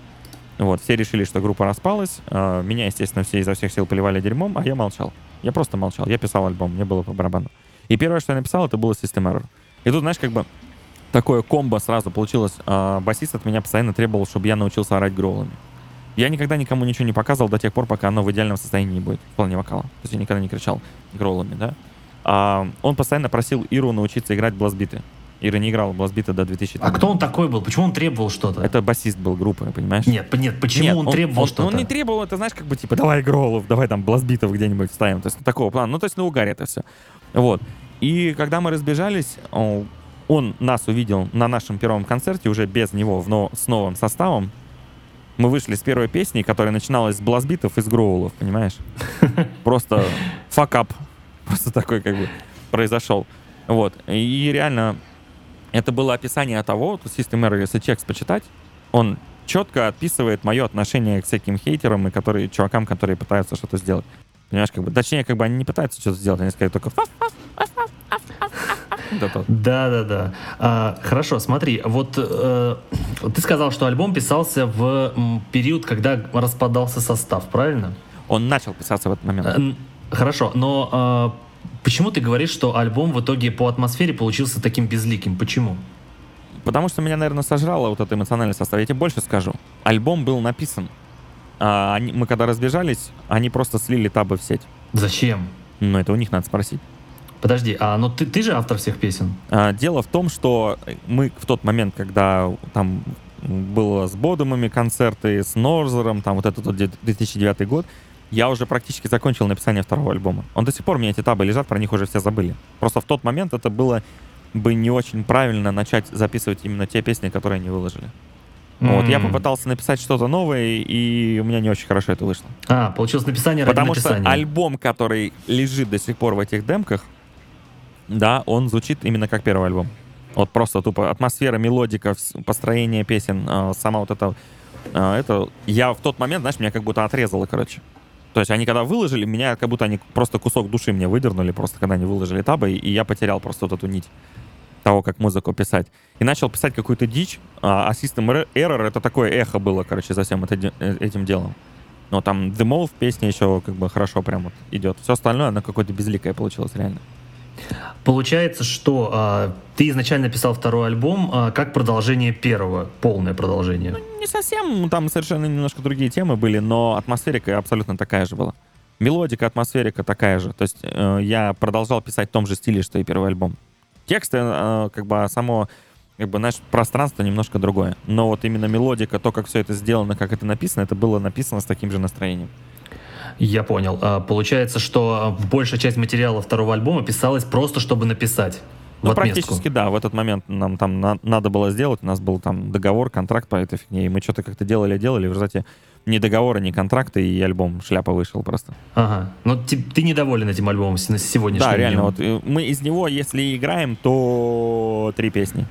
вот, все решили, что группа распалась. Э, Меня, естественно, все изо всех сил поливали дерьмом, а я молчал. Я просто молчал. Я писал альбом, мне было по барабану. И первое, что я написал, это было System Error. И тут, знаешь, как бы такое комбо сразу получилось. А, басист от меня постоянно требовал, чтобы я научился орать гроулами. Я никогда никому ничего не показывал до тех пор, пока оно в идеальном состоянии не будет, в плане вокала. То есть я никогда не кричал гроулами, да. А, он постоянно просил Иру научиться играть бластбиты. Ира не играла в бластбиты до 2000. А кто он такой был? Почему он требовал что-то? Это басист был группы, понимаешь? Нет, нет, почему Нет, он, требовал он, что-то? Он не требовал, это знаешь, как бы типа, давай гроулов, давай там бластбитов где-нибудь вставим. То есть такого плана. Ну, то есть на угаре это все. Вот. И когда мы разбежались, он нас увидел на нашем первом концерте уже без него, в но- с новым составом. Мы вышли с первой песни, которая начиналась с бластбитов и с гроулов, понимаешь? Просто факап. Просто такой как бы произошел. Вот. И реально это было описание того, то System Error, если текст почитать, он четко описывает мое отношение к всяким хейтерам и которые, чувакам, которые пытаются что-то сделать. Понимаешь, как бы, точнее, как бы они не пытаются что-то сделать, они скорее только. Да, да, да. А, хорошо, смотри, вот э, ты сказал, что альбом писался в период, когда распадался состав, правильно? Он начал писаться в этот момент. Э, Хорошо, но а, почему ты говоришь, что альбом в итоге по атмосфере получился таким безликим? Почему? Потому что меня, наверное, сожрало вот это эмоциональное состав. Я тебе больше скажу. альбом был написан. А они, мы когда разбежались, они просто слили табы в сеть. Зачем? Ну, это у них надо спросить. Подожди, а ну ты, ты же автор всех песен? А, дело в том, что мы в тот момент, когда там было с Бодумами концерты, с Норзером, там вот этот вот 2009 год, я уже практически закончил написание второго альбома. Он до сих пор у меня эти табы лежат, про них уже все забыли. Просто в тот момент это было бы не очень правильно начать записывать именно те песни, которые они выложили. Mm. Вот, я попытался написать что-то новое, и у меня не очень хорошо это вышло. А, получилось написание Потому написания. что альбом, который лежит до сих пор в этих демках, да, он звучит именно как первый альбом. Вот просто тупо атмосфера, мелодика, построение песен, а, сама вот эта... А, это я в тот момент, знаешь, меня как будто отрезало, короче. То есть они когда выложили, меня как будто они просто кусок души мне выдернули, просто когда они выложили табы, и я потерял просто вот эту нить того, как музыку писать. И начал писать какую-то дичь, а System Error это такое эхо было, короче, за всем это, э, этим делом. Но там The Mole в песне еще как бы хорошо прям вот идет. Все остальное, оно какое-то безликое получилось реально. Получается, что а, ты изначально писал второй альбом а, как продолжение первого, полное продолжение. Ну, не совсем, там совершенно немножко другие темы были, но атмосферика абсолютно такая же была. Мелодика, атмосферика такая же. То есть э, я продолжал писать в том же стиле, что и первый альбом. Тексты, э, как бы само, как бы, знаешь, пространство немножко другое. Но вот именно мелодика, то, как все это сделано, как это написано, это было написано с таким же настроением. Я понял. А, получается, что большая часть материала второго альбома писалась просто, чтобы написать. Ну, практически, да. В этот момент нам там на, надо было сделать. У нас был там договор, контракт по этой фигне. И мы что-то как-то делали, делали. В результате ни договора, ни контракта, и альбом шляпа вышел просто. Ага. Но ты, ты недоволен этим альбомом на сегодняшний Да, реально. Вот, э, мы из него, если играем, то три песни.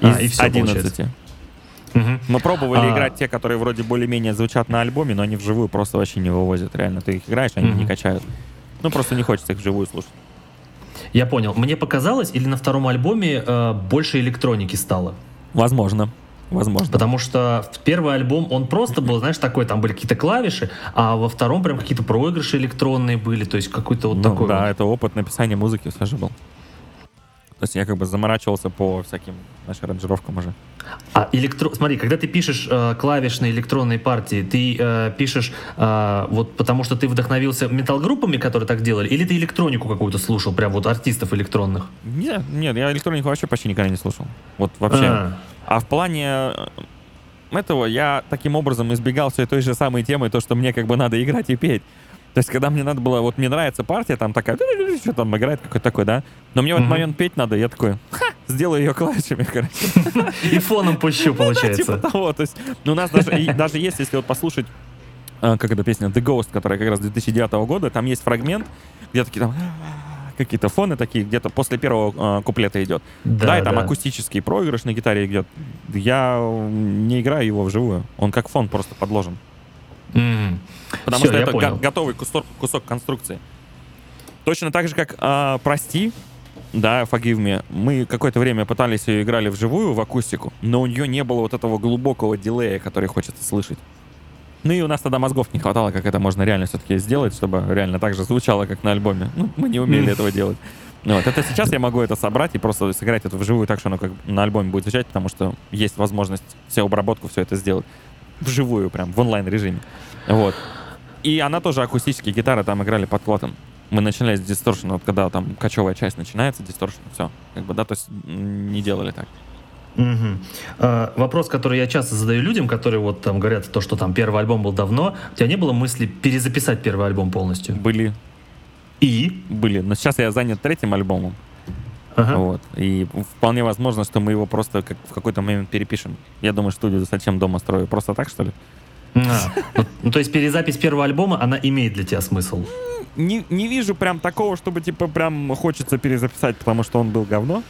Из а, и все 11. Получается. Угу. Мы пробовали а... играть те, которые вроде более-менее звучат на альбоме, но они вживую просто вообще не вывозят. Реально, ты их играешь, они угу. не качают. Ну, просто не хочется их вживую слушать. Я понял. Мне показалось, или на втором альбоме э, больше электроники стало? Возможно. Возможно. Потому что первый альбом, он просто был, знаешь, такой, там были какие-то клавиши, а во втором прям какие-то проигрыши электронные были, то есть какой-то вот ну, такой. Да, вот. это опыт написания музыки все же был. То есть я как бы заморачивался по всяким, знаешь, аранжировкам уже. А электро... Смотри, когда ты пишешь э, клавишные электронные партии, ты э, пишешь э, вот потому что ты вдохновился метал-группами, которые так делали, или ты электронику какую-то слушал, прям вот артистов электронных? Нет, нет, я электронику вообще почти никогда не слушал. Вот вообще. А, а в плане э, этого я таким образом избегал все той же самой темы, то, что мне как бы надо играть и петь. То есть, когда мне надо было, вот мне нравится партия, там такая, что там играет какой-то такой, да? Но мне в этот момент петь надо, я такой, ха, сделаю ее клавишами, короче. И фоном пущу, получается. Ну, типа того, то есть, ну, у нас даже, есть, если вот послушать, э, как эта песня, The Ghost, которая как раз 2009 года, там есть фрагмент, где такие там какие-то фоны такие, где-то после первого э, куплета идет. Да, да и там да. акустический проигрыш на гитаре идет. Я не играю его вживую. Он как фон просто подложен. Mm. Потому Все, что это го- готовый кусок, кусок конструкции. Точно так же, как э, «Прости», да, Forgive Me, мы какое-то время пытались ее играли вживую, в акустику, но у нее не было вот этого глубокого дилея, который хочется слышать. Ну и у нас тогда мозгов не хватало, как это можно реально все-таки сделать, чтобы реально так же звучало, как на альбоме. Ну, мы не умели этого делать. Вот. Это сейчас я могу это собрать и просто сыграть это вживую так, что оно как на альбоме будет звучать, потому что есть возможность всю обработку, все это сделать вживую, прям в онлайн режиме. Вот. И она тоже акустические гитары там играли под клотом. Мы начинали с дисторшн, вот когда там кочевая часть начинается, дисторшн, все. Как бы, да, то есть не делали так. Угу. А, вопрос, который я часто задаю людям, которые вот там говорят то, что там первый альбом был давно, у тебя не было мысли перезаписать первый альбом полностью? Были. И? Были. Но сейчас я занят третьим альбомом. Ага. Вот. И вполне возможно, что мы его просто как в какой-то момент перепишем. Я думаю, студию зачем дома строю? Просто так, что ли? Ну, то есть перезапись первого альбома, она имеет для тебя смысл? Не, не вижу прям такого, чтобы типа прям хочется перезаписать, потому что он был говно.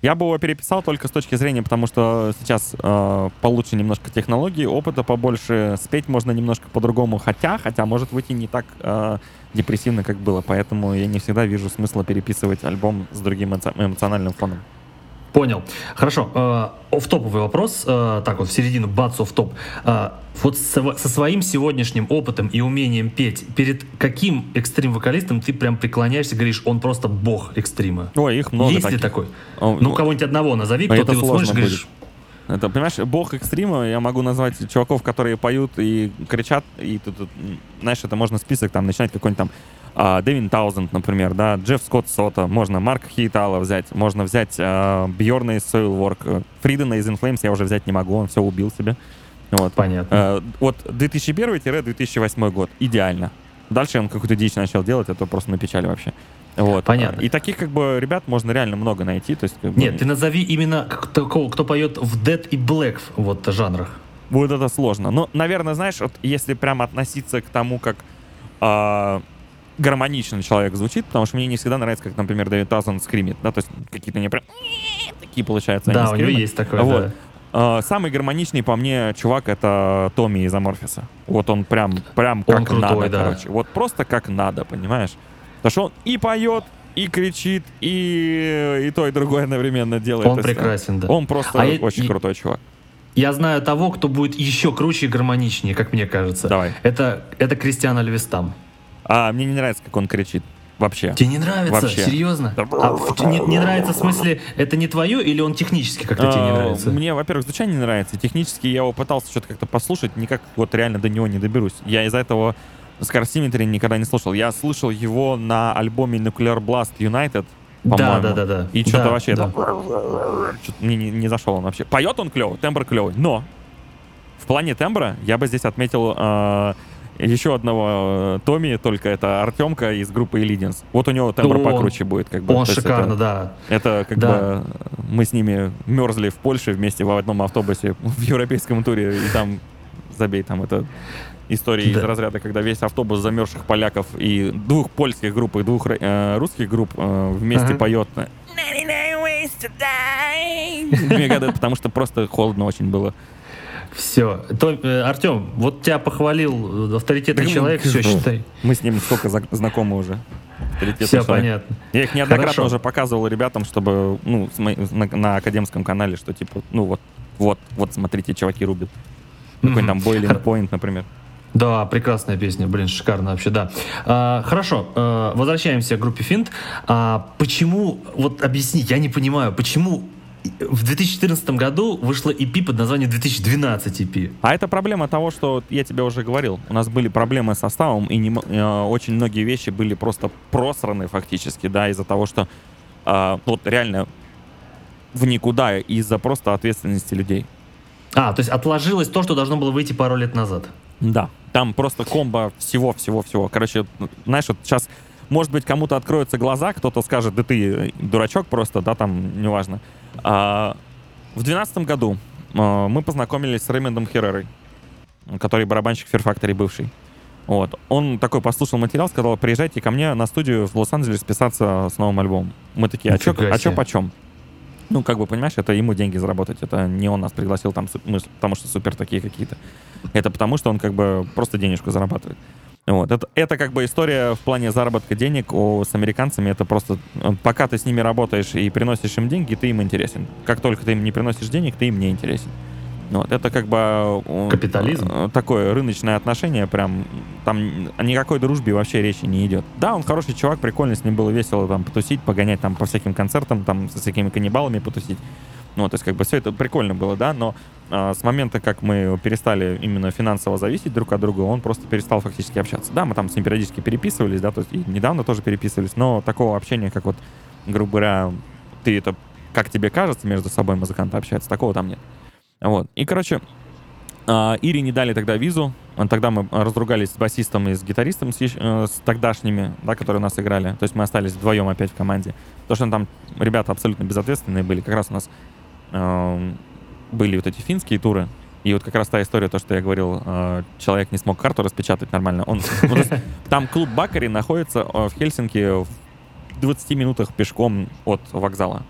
Я бы его переписал только с точки зрения, потому что сейчас э, получше немножко технологий, опыта побольше, спеть можно немножко по-другому, хотя, хотя может выйти не так э, депрессивно, как было, поэтому я не всегда вижу смысла переписывать альбом с другим эмоциональным фоном. Понял. Хорошо. Э, оф-топовый вопрос. Э, так вот, в середину, бац, оф-топ. Э, вот со, своим сегодняшним опытом и умением петь, перед каким экстрим-вокалистом ты прям преклоняешься, говоришь, он просто бог экстрима? Ой, их много Есть таких. ли такой? О, ну, ну, кого-нибудь одного назови, кто ты вот смотришь, говоришь, Это, понимаешь, бог экстрима, я могу назвать чуваков, которые поют и кричат, и тут, знаешь, это можно список там начинать какой-нибудь там а, Дэвин Таузенд, например, да, Джефф Скотт Сота, можно Марка Хейтала взять, можно взять а, Бьорна из Soilwork, Фридена из Inflames я уже взять не могу, он все убил себе. Вот. Понятно. А, вот 2001-2008 год, идеально. Дальше он какую-то дичь начал делать, это просто на печали вообще. Вот. Понятно. И таких как бы ребят можно реально много найти. То есть, как бы, Нет, ты назови именно кто, кто поет в Dead и Black вот жанрах. Будет это сложно. Но, наверное, знаешь, вот если прямо относиться к тому, как э, гармонично человек звучит, потому что мне не всегда нравится, как, например, Дэвид Тазан скримит, да, то есть какие-то не прям такие получаются. Да, у него есть такое, вот. да. Uh, самый гармоничный по мне чувак это Томми из Аморфиса. Вот он прям, прям как он крутой, надо, да. короче. Вот просто как надо, понимаешь? Потому что он и поет, и кричит, и, и то, и другое одновременно делает. Он То есть, прекрасен, да. Он просто А очень я- крутой чувак. Я знаю того, кто будет еще круче и гармоничнее, как мне кажется. Давай. Это, это Кристиан Альвестам. А мне не нравится, как он кричит. Вообще. Тебе не нравится? Вообще. Серьезно? А не, не нравится в смысле, это не твое или он технически как-то тебе не А, нравится? Мне, во-первых, звучание не нравится. Технически я его пытался что-то как-то послушать, никак вот реально до него не доберусь. Я из-за этого Scarsimetry никогда не слушал. Я слышал его на альбоме Nuclear Blast United, Да, по-моему. да, да, да. И что-то Да, вообще да. Чё-то мне не, не зашел он вообще. Поет он клевый, тембр клевый, но в плане тембра я бы здесь отметил э, еще одного э, Томми, только это Артемка из группы Elidins. Вот у него тембр покруче будет. Как бы. Он То шикарно, это- да. это как Да. бы мы с ними мерзли в Польше вместе в одном автобусе в европейском туре, и там забей, там это истории Да. из разряда, когда весь автобус замерзших поляков и двух польских групп и двух э, русских групп э, вместе Ага. поет на 99 ways to die. Мне гадают, потому что просто холодно очень было. Все. Артем, вот тебя похвалил э, авторитетный Да, человек, все, считай. Мы с ним сколько знакомы уже. Все человек. понятно. Я их неоднократно Хорошо. уже показывал ребятам, чтобы, ну, на, на академском канале, что типа, ну вот, вот, вот, смотрите, чуваки рубят. Какой-нибудь там Boiling Point, например. Да, прекрасная песня, блин, шикарно вообще, да. А, хорошо, э, возвращаемся к группе Финт. А, почему, вот объясни, я не понимаю, почему в 2014 году вышла EP под названием 2012 EP? А это проблема того, что я тебе уже говорил. У нас были проблемы с составом, и не э, очень многие вещи были просто просраны фактически, да, из-за того, что э, вот реально в никуда из-за просто ответственности людей. А, то есть отложилось то, что должно было выйти пару лет назад. Да. Там просто комбо всего-всего-всего. Короче, знаешь, вот сейчас, может быть, кому-то откроются глаза, кто-то скажет, да ты э, дурачок просто, да, там, неважно. А, в двенадцатом году а, мы познакомились с Рэймондом Херрерой, который барабанщик Fear Factory бывший. Вот. Он такой послушал материал, сказал, приезжайте ко мне на студию в Лос-Анджелес писаться с новым альбомом. Мы такие, а чё, а чё почем? Ну, как бы, понимаешь, это ему деньги заработать. Это не он нас пригласил там, мы, потому что супер такие какие-то. Это потому, что он как бы просто денежку зарабатывает. Вот. Это, это как бы история в плане заработка денег о, с американцами. Это просто э, пока ты с ними работаешь и приносишь им деньги, ты им интересен. Как только ты им не приносишь денег, ты им не интересен. Вот. Это как бы... э, Капитализм. э, Такое рыночное отношение, прям там о никакой дружбе вообще речи не идет. Да, он хороший чувак, прикольно, с ним было весело там потусить, погонять там по всяким концертам, там со всякими каннибалами потусить. Ну, то есть, как бы все это прикольно было, да, но а, с момента, как мы перестали именно финансово зависеть друг от друга, он просто перестал фактически общаться. Да, мы там с ним периодически переписывались, да, то есть и недавно тоже переписывались, но такого общения, как вот, грубо говоря, ты это, как тебе кажется, между собой музыканты общаются, такого там нет. Вот. И, короче, а, Ире не дали тогда визу. Тогда мы разругались с басистом и с гитаристом, с, э, с тогдашними, да, которые у нас играли. То есть мы остались вдвоем опять в команде. Потому что там ребята абсолютно безответственные были. Как раз у нас были вот эти финские туры. И вот как раз та история, то, что я говорил, э, человек не смог карту распечатать нормально. Он, есть там клуб Бакари находится э, в Хельсинки в 20 минутах пешком от вокзала.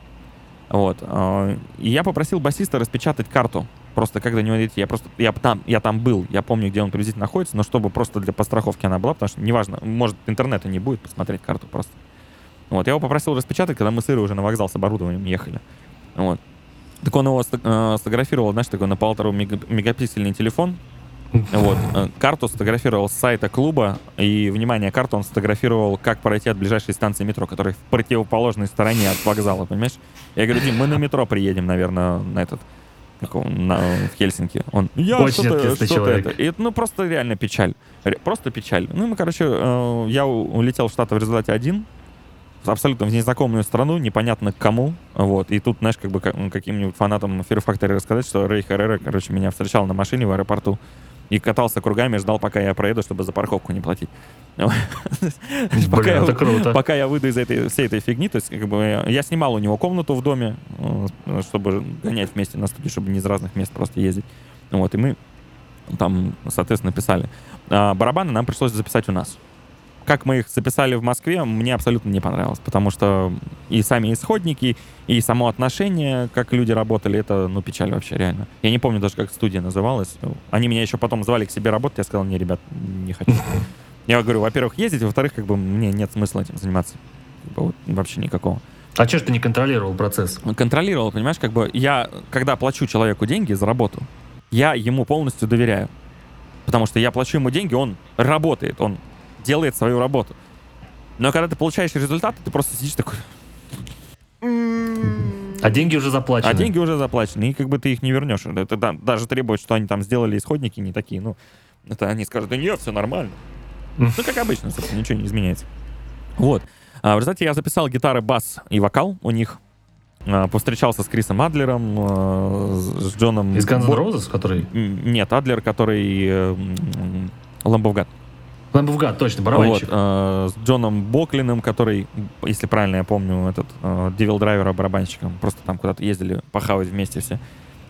Вот. э, И я попросил басиста распечатать карту. Просто как до него дойти. Я просто, я там, я там был, я помню, где он приблизительно находится, но чтобы просто для постраховки она была, потому что неважно, может интернета не будет посмотреть карту просто. Вот, я его попросил распечатать, когда мы с Ирой уже на вокзал с оборудованием ехали. Вот. Так он его э, сфотографировал, знаешь, такой на полтору мега- мегапиксельный телефон. Вот. э, Карту сфотографировал с сайта клуба, и, внимание, карту он сфотографировал, как пройти от ближайшей станции метро, которая в противоположной стороне от вокзала, понимаешь? Я говорю, Дим, мы на метро приедем, наверное, на этот, на, в Хельсинки. Он, я Очень что-то, что-то человек. это. И это, ну, просто реально печаль. Просто печаль. Ну, мы, короче, э, я улетел в Штаты в результате один, абсолютно в незнакомую страну, непонятно к кому, вот, и тут, знаешь, как бы каким-нибудь фанатам Fear Factory рассказать, что Рэй Herrera, короче, меня встречал на машине в аэропорту и катался кругами, ждал, пока я проеду, чтобы за парковку не платить. Пока Блин, это круто. пока я выйду из этой, всей этой фигни, то есть как бы я снимал у него комнату в доме, чтобы гонять вместе на студию, чтобы не из разных мест просто ездить. Вот, и мы там, соответственно, писали. А барабаны нам пришлось записать у нас. Как мы их записали в Москве, мне абсолютно не понравилось, потому что и сами исходники, и само отношение, как люди работали, это, ну, печаль вообще, реально. Я не помню даже, как студия называлась. Они меня еще потом звали к себе работать, я сказал, не, ребят, не хочу. Я говорю, во-первых, ездить, во-вторых, как бы мне нет смысла этим заниматься. Вот вообще никакого. А что ж ты не контролировал процесс? Контролировал, понимаешь, как бы я, когда плачу человеку деньги за работу, я ему полностью доверяю. Потому что я плачу ему деньги, он работает, он делает свою работу. Но когда ты получаешь результат, ты просто сидишь такой, А деньги уже заплачены. а деньги уже заплачены, и как бы ты их не вернешь. Это да- даже требует, что они там сделали исходники не такие, ну, это они скажут, да нет, все нормально. Ну, как обычно, собственно, ничего не изменяется. Вот. А, в результате я записал гитары, бас и вокал у них. А, Повстречался с Крисом Адлером, э, с Джоном... Из Guns N' Roses, который... Нет, Адлер, который э, Lamb of God. Lamb of God, точно, Вот, барабанщик. э, с Джоном Боклиным, который, если правильно я помню, этот э, DevilDriver а барабанщиком. Просто там куда-то ездили похавать вместе все.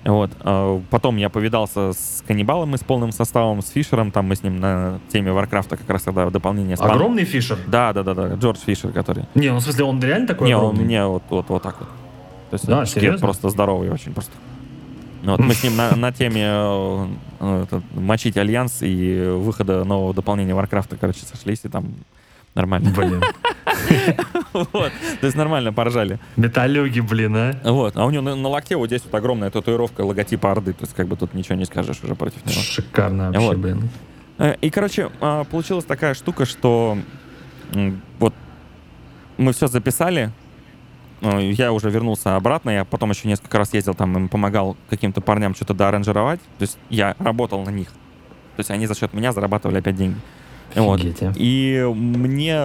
Вот. э, потом я повидался с Каннибалом и с полным составом, с Фишером. Там мы с ним на теме Варкрафта как раз тогда дополнение с пан- Огромный Фишер? Да, да, да, да. Джордж Фишер, который. Не, ну в смысле, он реально такой Не, он огромный? мне вот, вот, вот так вот. То есть Да, он шкет серьезно? просто здоровый очень просто. Ну Вот, мы с ним на, на теме э, э, этот, мочить альянс и выхода нового дополнения Варкрафта, короче, сошлись и там нормально. Блин. Вот. То есть нормально поржали. Металюги, блин, а? Вот. А у него на, на локте вот здесь вот огромная татуировка логотипа Орды. То есть как бы тут ничего не скажешь уже против него. Шикарно вообще, Вот. блин. Э, И, короче, а, получилась такая штука, что вот мы все записали, я уже вернулся обратно, я потом еще несколько раз ездил там, им помогал каким-то парням что-то доаранжировать, то есть я работал на них. То есть они за счет меня зарабатывали опять деньги. Вот. Офигеть, а. И мне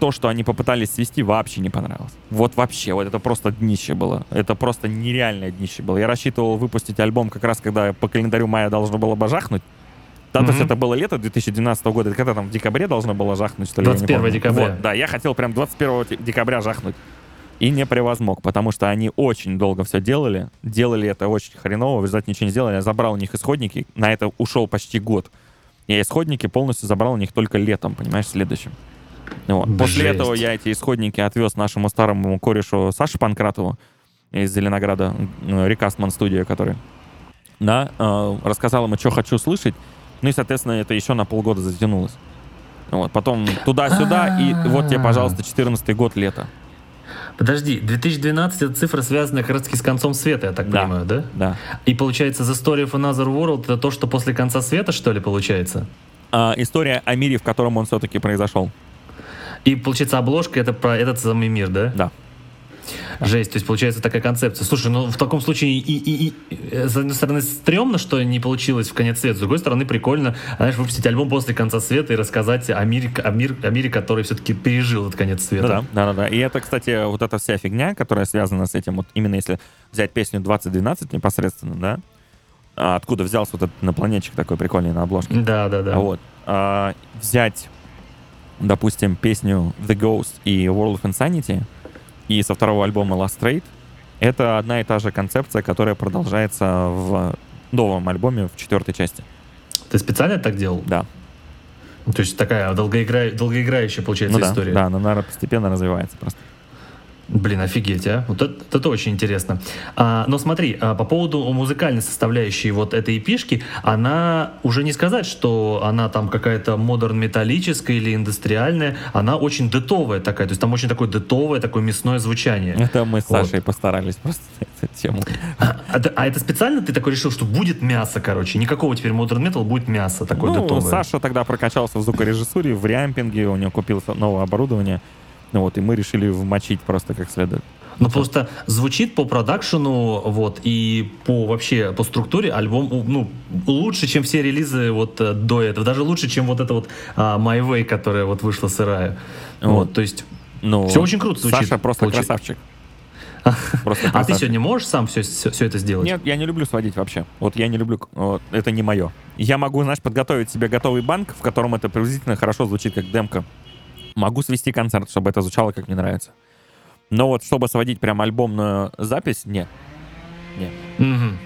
то, что они попытались свести, вообще не понравилось. Вот вообще, вот это просто днище было. Это просто нереальное днище было. Я рассчитывал выпустить альбом как раз, когда по календарю мая должно было бы жахнуть. Да, то есть это было лето 2012 года, это когда там в декабре должно было жахнуть, что ли? я не 21 помню. декабря. Вот, да, я хотел прям 21 те- декабря жахнуть. И не превозмог, потому что они очень долго все делали. Делали это очень хреново, в результате ничего не сделали. Я забрал у них исходники, на это ушел почти год. Я исходники полностью забрал у них только летом, понимаешь, следующим. Вот. После этого я эти исходники отвез нашему старому корешу Саше Панкратову из Зеленограда, Recastman Studio, который. Да, э, рассказал ему, что хочу слышать. Ну и, соответственно, это еще на полгода затянулось. Вот, потом туда-сюда, и вот тебе, пожалуйста, 14 год, лето. Подожди, 2012 это цифра, связанная как раз таки с концом света, я так Да. понимаю, да? Да. И получается, The Story of Another World это то, что после конца света, что ли, получается? А, история о мире, в котором он все-таки произошел. И получается, обложка это про этот самый мир, да? Да. Жесть, то есть получается такая концепция. Слушай, ну в таком случае и, и, и, с одной стороны стрёмно, что не получилось в конец света, с другой стороны прикольно, знаешь, выпустить альбом после конца света и рассказать о мире, о, мир, о мире который все-таки пережил этот конец света. Да, да, да, да. И это, кстати, вот эта вся фигня, которая связана с этим, вот именно если взять песню 2012 непосредственно, да, а откуда взялся вот этот инопланетчик такой прикольный на обложке. Да, да, да. Вот. А, взять, допустим, песню The Ghost и World of Insanity и со второго альбома Last Trade, это одна и та же концепция, которая продолжается в новом альбоме в четвертой части. Ты специально так делал? Да. Ну, То есть такая долгоигра... долгоиграющая, получается, Ну да, история. да, она, наверное, постепенно развивается просто. Блин, офигеть, а? Вот это, это очень интересно. А, но смотри, а, по поводу музыкальной составляющей вот этой эпишки, она уже не сказать, что она там какая-то модерн-металлическая или индустриальная, она очень детовая такая, то есть там очень такое детовое, такое мясное звучание. Это мы с Вот. Сашей постарались просто эту тему. А, это- а это специально ты такой решил, что будет мясо, короче, никакого теперь модерн метал, будет мясо такое ну, детовое. Саша тогда прокачался в звукорежиссуре, в рямпинге, у него купил новое оборудование. Ну вот, и мы решили вмочить просто как следует. Ну просто звучит по продакшену, вот, и по вообще, по структуре альбом, ну, лучше, чем все релизы вот э, до этого. Даже лучше, чем вот это вот uh, My Way, которая вот вышла сырая. Вот, вот то есть ну, все очень круто звучит. Саша просто получи... красавчик. Просто а ты сегодня можешь сам все, все, все это сделать? Нет, я не люблю сводить вообще. Вот я не люблю, вот, это не мое. Я могу, знаешь, подготовить себе готовый банк, в котором это приблизительно хорошо звучит как демка. Могу свести концерт, чтобы это звучало, как мне нравится. Но вот чтобы сводить прям альбомную запись, нет. Нет. Угу.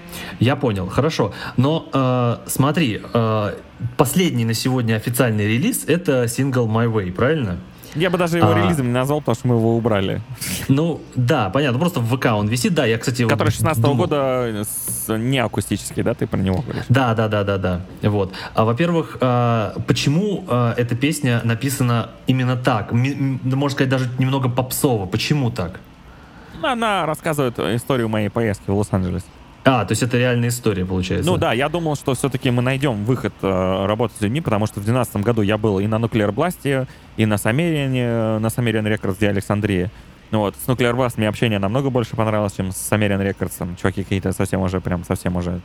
Я понял, хорошо. Но э, смотри, э, последний на сегодня официальный релиз это сингл My Way, правильно? Я бы даже его а... релизом не назвал, потому что мы его убрали. Ну, да, понятно. Просто в ВК он висит, да, я, кстати... Который 16 -го года с... не акустический, да, ты про него говоришь? Да, да, да, да, да. Вот. А, во-первых, а, почему а, эта песня написана именно так? М- можно сказать, даже немного попсово. Почему так? Она рассказывает историю моей поездки в Лос-Анджелес. А, то есть это реальная история, получается. Ну да, я думал, что все-таки мы найдем выход э, работать с людьми, потому что в 2012 году я был и на Nuclear Blast, и на Самериане, на Самериан Records, где Александрия. Ну вот, с Nuclear Blast мне общение намного больше понравилось, чем с Records. Там чуваки какие-то совсем уже, прям совсем уже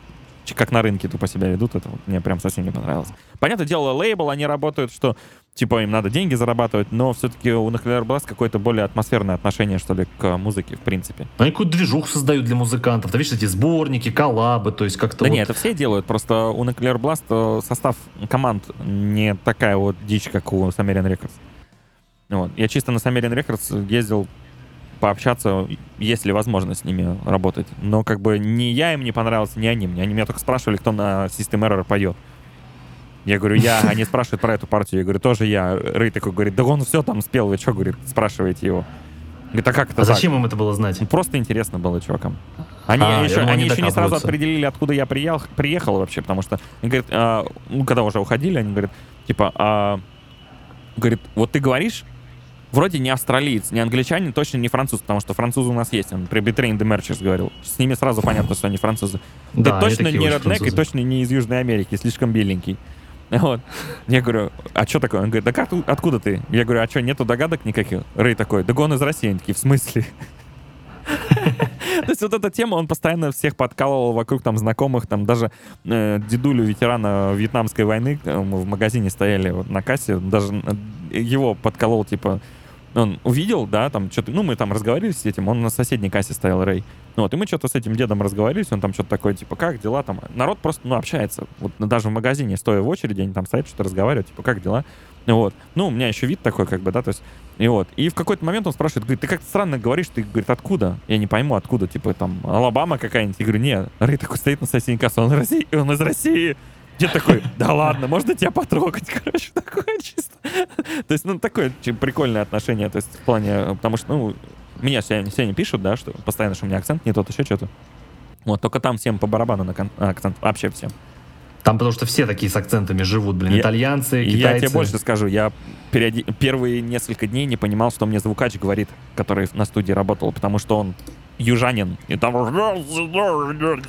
как на рынке тупо себя ведут, это мне прям совсем не понравилось. Понятное дело, лейбл, они работают, что типа им надо деньги зарабатывать, но все-таки у Nuclear Blast какое-то более атмосферное отношение, что ли, к музыке, в принципе. Они какую-то движуху создают для музыкантов. Ты видишь, эти сборники, коллабы, то есть как-то Да вот... нет, это все делают, просто у Nuclear Blast э, состав команд не такая вот дичь, как у Samarian Records. Вот. Я чисто на Samarian Records ездил пообщаться, есть ли возможность с ними работать. Но как бы ни я им не понравился, ни они мне. Они меня только спрашивали, кто на System Error поет. Я говорю, я, они спрашивают про эту партию. Я говорю, тоже я. Рэй такой говорит, да он все там спел, вы что, говорит, спрашиваете его. Говорит, а как это А так? зачем им это было знать? Просто интересно было чувакам. Они а, еще, думал, они еще не сразу определили, откуда я приехал, приехал вообще, потому что, они говорят, а, ну, когда уже уходили, они говорят, типа, а, говорит, вот ты говоришь, вроде не австралиец, не англичанин, точно не француз, потому что французы у нас есть. Он при Between the Merchers говорил. С ними сразу понятно, что они французы. Да, Ты точно не роднек и точно не из Южной Америки, слишком беленький. Вот. Я говорю, а что такое? Он говорит, да как, откуда ты? Я говорю, а что, нету догадок никаких? Рэй такой, да он из России. Они такие, в смысле? То есть вот эта тема, он постоянно всех подкалывал вокруг там знакомых, там даже э, дедулю ветерана Вьетнамской войны, мы в магазине стояли вот, на кассе, даже э, его подколол, типа, он увидел, да, там что-то, ну, мы там разговаривали с этим, он на соседней кассе стоял, Рэй. Вот, и мы что-то с этим дедом разговаривались, он там что-то такое, типа, как дела там? Народ просто, ну, общается. Вот даже в магазине, стоя в очереди, они там стоят, что-то разговаривают, типа, как дела? Вот. Ну, у меня еще вид такой, как бы, да, то есть, и вот. И в какой-то момент он спрашивает, говорит, ты как-то странно говоришь, ты, говорит, откуда? Я не пойму, откуда, типа, там, Алабама какая-нибудь? Я говорю, нет. Рэй такой стоит на соседней кассе, он, России, он из России. Дед такой, да ладно, можно тебя потрогать, короче, такое чисто. То есть, ну, такое прикольное отношение, то есть, в плане, потому что, ну, меня все, все не пишут, да, что постоянно, что у меня акцент не тот, еще что-то. Вот, только там всем по барабану на акцент, вообще всем. Там потому что все такие с акцентами живут, блин, я, итальянцы, китайцы. Я тебе больше скажу, я периоди... первые несколько дней не понимал, что мне звукач говорит, который на студии работал, потому что он южанин. И там...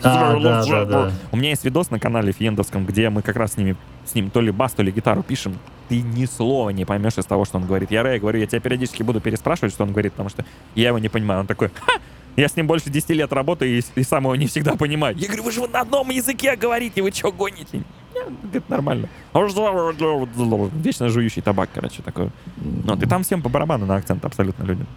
А, да, да, да. У меня есть видос на канале Фиендовском, где мы как раз с, ними, с ним то ли бас, то ли гитару пишем. Ты ни слова не поймешь из того, что он говорит. Я Рэй говорю, я тебя периодически буду переспрашивать, что он говорит, потому что я его не понимаю. Он такой, Ха! Я с ним больше 10 лет работаю и, и сам его не всегда понимаю. Я говорю, вы же на одном языке говорите, вы что гоните? Говорит, нормально. Вечно жующий табак, короче, такой. Ну, ты там всем по барабану на акцент абсолютно людям.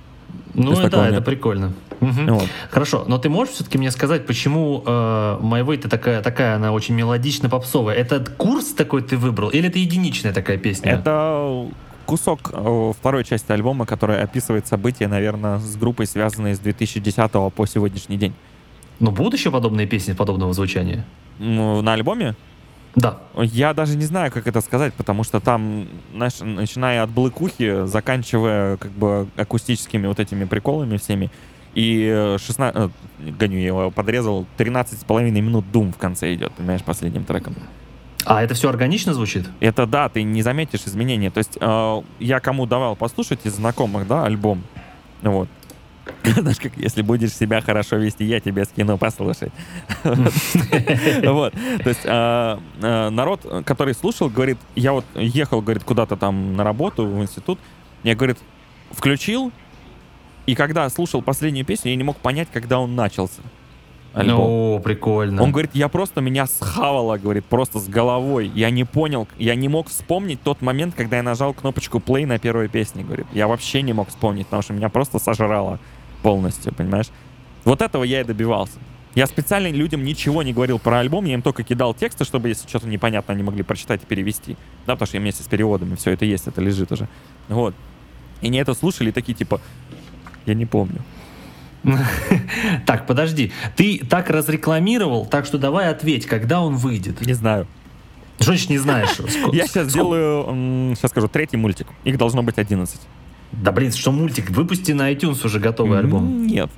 Ну да, это нет. прикольно. Угу. Вот. Хорошо, но ты можешь все-таки мне сказать, почему э, My Way ты такая, такая, она очень мелодично попсовая? Это курс такой ты выбрал или это единичная такая песня? Это кусок э, второй части альбома, который описывает события, наверное, с группой, связанные с 2010 по сегодняшний день. Но будут еще подобные песни подобного звучания? На альбоме? Да. Я даже не знаю, как это сказать, потому что там, знаешь, начиная от блыкухи, заканчивая как бы акустическими вот этими приколами всеми, и 16... Э, гоню, я его подрезал, 13,5 минут Doom в конце идет, понимаешь, последним треком. А это все органично звучит? Это да, ты не заметишь изменения. То есть э, я кому давал послушать из знакомых, да, альбом, вот, Знаешь, как если будешь себя хорошо вести, я тебе скину послушать. Вот. То есть а, а, народ, который слушал, говорит, я вот ехал, говорит, куда-то там на работу, в институт, я, говорит, включил, И когда слушал последнюю песню, я не мог понять, когда он начался. О, прикольно. Он говорит, я просто меня схавало, говорит, просто с головой. Я не понял, я не мог вспомнить тот момент, когда я нажал кнопочку play на первой песне, говорит. Я вообще не мог вспомнить, потому что меня просто сожрало полностью, понимаешь? Вот этого я и добивался. Я специально людям ничего не говорил про альбом, я им только кидал тексты, чтобы, если что-то непонятно, они могли прочитать и перевести. Да, потому что я вместе с переводами все это есть, это лежит уже. Вот. И они это слушали и такие, типа, я не помню. Так, подожди. Ты так разрекламировал, так что давай ответь, когда он выйдет. Не знаю. Что значит не знаешь? Я сейчас сделаю, сейчас скажу, третий мультик. Их должно быть 11. Да блин, что мультик? Выпусти на iTunes уже готовый альбом. Нет.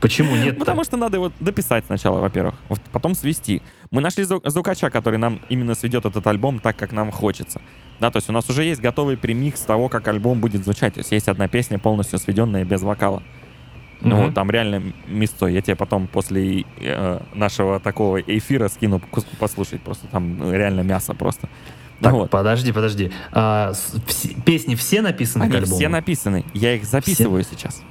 Почему нет? Потому что надо его дописать сначала, во-первых, потом свести. Мы нашли звукача, который нам именно сведет этот альбом так, как нам хочется. Да, то есть у нас уже есть готовый премикс того, как альбом будет звучать. То есть есть одна песня полностью сведенная без вокала. Ну, вот, там реально место. Я тебе потом после э, нашего такого эфира скину послушать. Просто там реально мясо просто. Так, вот. подожди, подожди. А, вс- песни все написаны Они к альбому? все написаны. Я их записываю все? сейчас.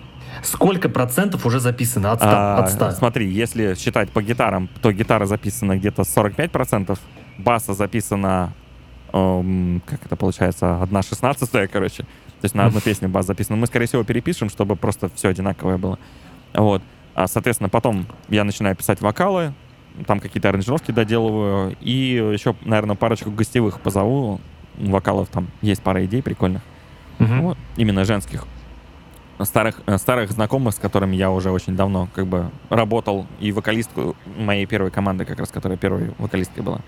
Сколько процентов уже записано от 100? А, от 100? Смотри, если считать по гитарам, то гитара записана где-то 45 процентов, баса записана, эм, как это получается, одна шестнадцатая, короче. То есть на одну песню бас записана. Мы, скорее всего, перепишем, чтобы просто все одинаковое было. Вот. А, соответственно, потом я начинаю писать вокалы, там какие-то аранжировки доделываю, и еще, наверное, парочку гостевых позову. Вокалов там есть пара идей прикольных. Uh-huh. Вот. Именно женских. Старых, э, старых знакомых, с которыми я уже очень давно как бы работал, и вокалистку моей первой команды, как раз, которая первой вокалисткой была.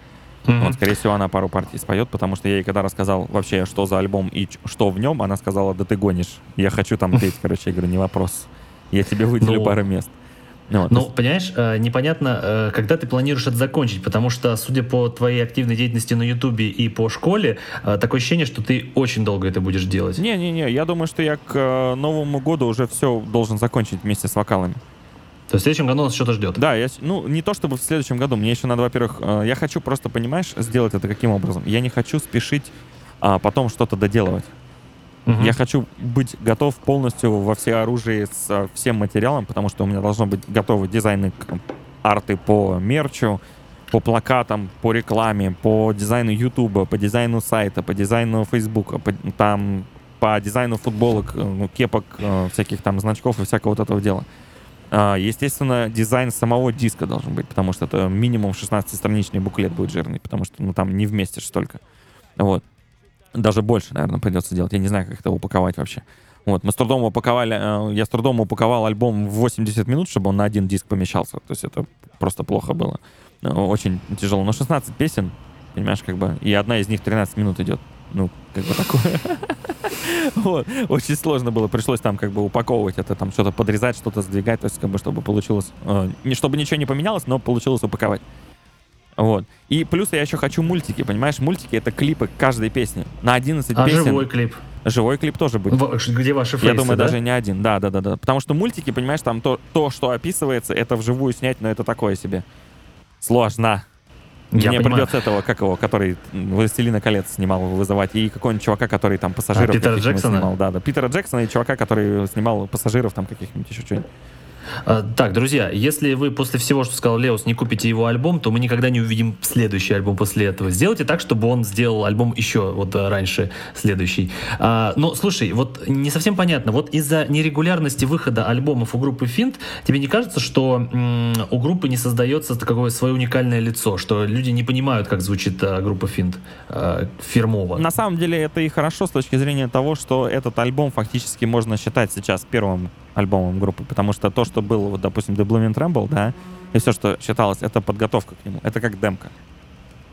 Mm-hmm. Вот, скорее всего, она пару партий споет, потому что я ей когда рассказал вообще, что за альбом и что в нем, она сказала, да ты гонишь, я хочу там петь, короче, я говорю, не вопрос, я тебе выделю ну, пару мест. Ну, вот, ну есть... понимаешь, э, непонятно, э, когда ты планируешь это закончить, потому что, судя по твоей активной деятельности на Ютубе и по школе, э, такое ощущение, что ты очень долго это будешь делать. Не-не-не, я думаю, что я к Новому году уже все должен закончить вместе с вокалами. То есть в следующем году нас что-то ждет. Да, я, ну, не то чтобы в следующем году. Мне еще надо, во-первых, я хочу просто, понимаешь, сделать это каким образом? Я не хочу спешить а потом что-то доделывать. Угу. Я хочу быть готов полностью во все оружие с всем материалом, потому что у меня должно быть готовы дизайны арты по мерчу, по плакатам, по рекламе, по дизайну Ютуба, по дизайну сайта, по дизайну Фейсбука, по, там, по дизайну футболок, э, ну, кепок, э, всяких там значков и всякого вот этого дела. А, естественно, дизайн самого диска должен быть, потому что это минимум 16-страничный буклет будет жирный, потому что ну, там не вместишь столько. Вот. Даже больше, наверное, придется делать. Я не знаю, как это упаковать вообще. Вот, мы с трудом упаковали, э, я с трудом упаковал альбом в 80 минут, чтобы он на один диск помещался. То есть это просто плохо было. Э, очень тяжело. Но 16 песен, понимаешь, как бы, и одна из них 13 минут идет ну, как бы такое. вот. Очень сложно было, пришлось там как бы упаковывать это, там что-то подрезать, что-то сдвигать, то есть как бы чтобы получилось, э, чтобы ничего не поменялось, но получилось упаковать. Вот. И плюс я еще хочу мультики, понимаешь? Мультики — это клипы каждой песни. На 11 а песен. живой клип? Живой клип тоже будет. Где ваши фейсы, Я думаю, да? даже не один. Да, да, да, да. Потому что мультики, понимаешь, там то, то, что описывается, это вживую снять, но это такое себе. Сложно. Я Мне понимаю. придется этого, как его, который «Властелина колец» снимал, вызывать, и какого-нибудь чувака, который там пассажиров а, Питера Джексона? снимал. Да, да, Питера Джексона и чувака, который снимал пассажиров там каких-нибудь еще что-нибудь. А, так, друзья, если вы после всего, что сказал Леос, не купите его альбом, то мы никогда не увидим следующий альбом после этого. Сделайте так, чтобы он сделал альбом еще вот э, раньше следующий. А, но слушай, вот не совсем понятно. Вот из-за нерегулярности выхода альбомов у группы Финт, тебе не кажется, что м- у группы не создается такое свое уникальное лицо, что люди не понимают, как звучит а, группа Финт а, фирмово? На самом деле это и хорошо с точки зрения того, что этот альбом фактически можно считать сейчас первым альбомом группы, потому что то, что было, вот, допустим, The Blooming Tremble, да, и все, что считалось, это подготовка к нему, это как демка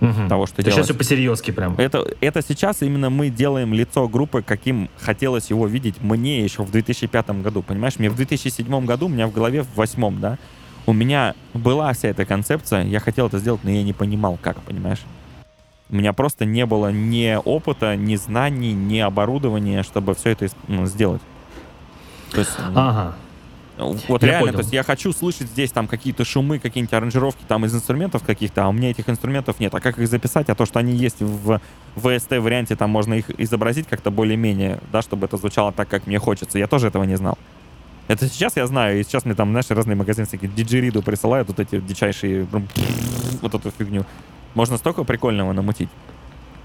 угу. того, что делать. Сейчас все по-серьезки прям. Это, это сейчас именно мы делаем лицо группы, каким хотелось его видеть мне еще в 2005 году, понимаешь? Мне в 2007 году, у меня в голове в восьмом, да, у меня была вся эта концепция, я хотел это сделать, но я не понимал, как, понимаешь? У меня просто не было ни опыта, ни знаний, ни оборудования, чтобы все это ну, сделать. То есть, ага. Вот я реально, понял. то есть я хочу слышать здесь там какие-то шумы, какие-нибудь аранжировки там из инструментов каких-то, а у меня этих инструментов нет. А как их записать? А то, что они есть в VST варианте, там можно их изобразить как-то более-менее, да, чтобы это звучало так, как мне хочется. Я тоже этого не знал. Это сейчас я знаю, и сейчас мне там, знаешь, разные магазины всякие диджериду присылают вот эти дичайшие, вот эту фигню. Можно столько прикольного намутить.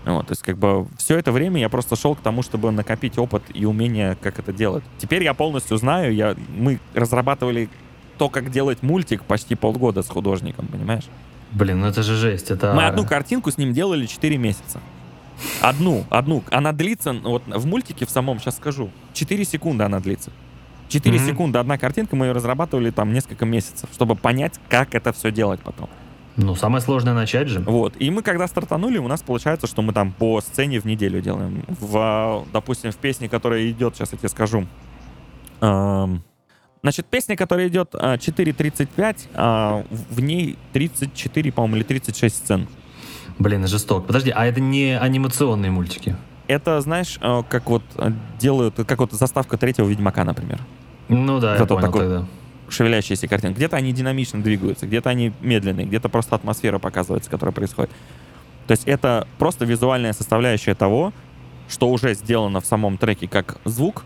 Вот, то есть, как бы, все это время я просто шел к тому, чтобы накопить опыт и умение, как это делать. Теперь я полностью знаю, я, мы разрабатывали то, как делать мультик почти полгода с художником, понимаешь? Блин, ну это же жесть. Это... Мы одну картинку с ним делали 4 месяца. Одну, одну. Она длится, вот в мультике в самом, сейчас скажу, 4 секунды она длится. 4 mm-hmm. секунды одна картинка, мы ее разрабатывали там несколько месяцев, чтобы понять, как это все делать потом. Ну, самое сложное начать же. Вот. И мы когда стартанули, у нас получается, что мы там по сцене в неделю делаем. В, допустим, в песне, которая идет, сейчас я тебе скажу. Эм, значит, песня, которая идет 4.35, э, э, в ней 34, по-моему, или 36 сцен. Блин, жесток. Подожди, а это не анимационные мультики? Это, знаешь, э, как вот делают, как вот заставка третьего Ведьмака, например. Ну да, Зато я понял такой, тогда шевелящиеся картинки. Где-то они динамично двигаются, где-то они медленные, где-то просто атмосфера показывается, которая происходит. То есть это просто визуальная составляющая того, что уже сделано в самом треке как звук,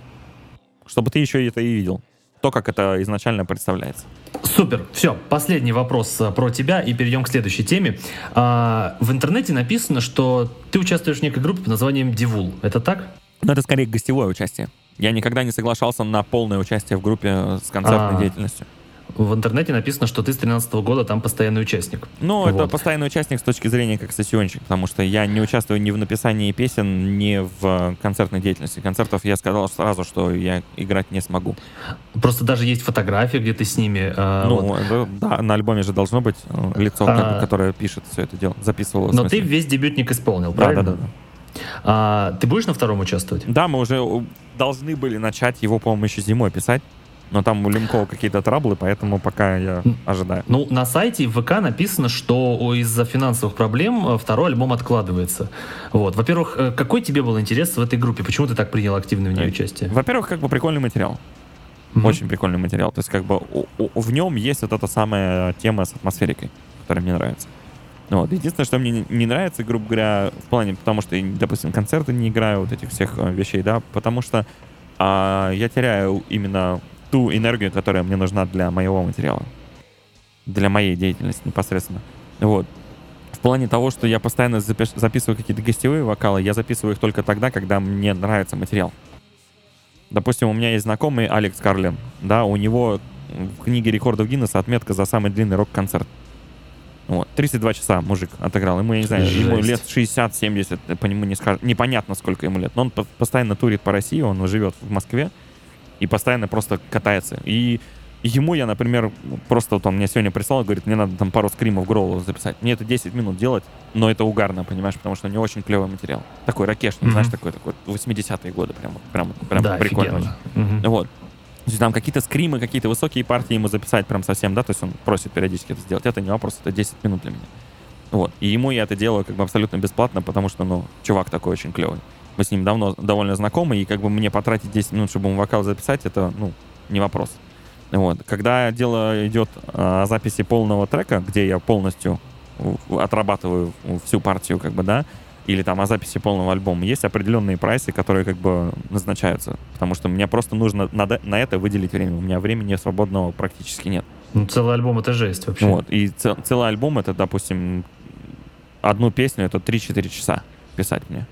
чтобы ты еще это и видел. То, как это изначально представляется. Супер. Все, последний вопрос э, про тебя и перейдем к следующей теме. А, в интернете написано, что ты участвуешь в некой группе под названием Дивул. Это так? Ну, это скорее гостевое участие. Я никогда не соглашался на полное участие в группе с концертной А-а-а. деятельностью. В интернете написано, что ты с 13 года там постоянный участник. Ну, вот. это постоянный участник с точки зрения как сессионщик, потому что я не участвую ни в написании песен, ни в концертной деятельности. Концертов я сказал сразу, что я играть не смогу. Просто даже есть фотографии, где ты с ними. Э, ну, вот. да, на альбоме же должно быть э, лицо, а... которое пишет все это дело, записывало. Но ты весь дебютник исполнил, правильно? Да, да, да. А, ты будешь на втором участвовать? Да, мы уже должны были начать его, по-моему, еще зимой писать. Но там у Лемкова какие-то траблы, поэтому пока я ожидаю. Ну, на сайте в ВК написано, что из-за финансовых проблем э, второй альбом откладывается. Вот. Во-первых, э, какой тебе был интерес в этой группе? Почему ты так принял активное в ней э, участие? Во-первых, как бы прикольный материал. Mm-hmm. Очень прикольный материал. То есть, как бы у, у, в нем есть вот эта самая тема с атмосферикой, которая мне нравится. Вот. Единственное, что мне не нравится, грубо говоря, в плане, потому что, допустим, концерты не играю, вот этих всех э, вещей, да, потому что а, я теряю именно ту энергию, которая мне нужна для моего материала, для моей деятельности непосредственно. Вот. В плане того, что я постоянно запиш- записываю какие-то гостевые вокалы, я записываю их только тогда, когда мне нравится материал. Допустим, у меня есть знакомый Алекс Карлин, да, у него в книге рекордов Гиннесса отметка за самый длинный рок-концерт. Вот. 32 часа мужик отыграл. Ему, я не знаю, Жесть. ему лет 60-70, по нему не скажет, непонятно, сколько ему лет. Но он постоянно турит по России, он живет в Москве и постоянно просто катается. И ему я, например, просто вот он мне сегодня прислал, говорит, мне надо там пару скримов Гроула записать. Мне это 10 минут делать, но это угарно, понимаешь, потому что у него очень клевый материал. Такой ракешник, mm-hmm. знаешь, такой, такой 80-е годы прям, прям, прям да, прикольно. Mm-hmm. Вот. То есть там какие-то скримы, какие-то высокие партии ему записать прям совсем, да, то есть он просит периодически это сделать. Это не вопрос, это 10 минут для меня. Вот. И ему я это делаю как бы абсолютно бесплатно, потому что, ну, чувак такой очень клевый. Мы с ним давно довольно знакомы, и как бы мне потратить 10 минут, чтобы ему вокал записать, это, ну, не вопрос. Вот. Когда дело идет о записи полного трека, где я полностью отрабатываю всю партию, как бы, да, или там о записи полного альбома, есть определенные прайсы, которые как бы назначаются. Потому что мне просто нужно на, на это выделить время. У меня времени свободного практически нет. Ну, целый альбом — это жесть вообще. Вот. И цел, целый альбом — это, допустим, одну песню — это 3-4 часа писать мне.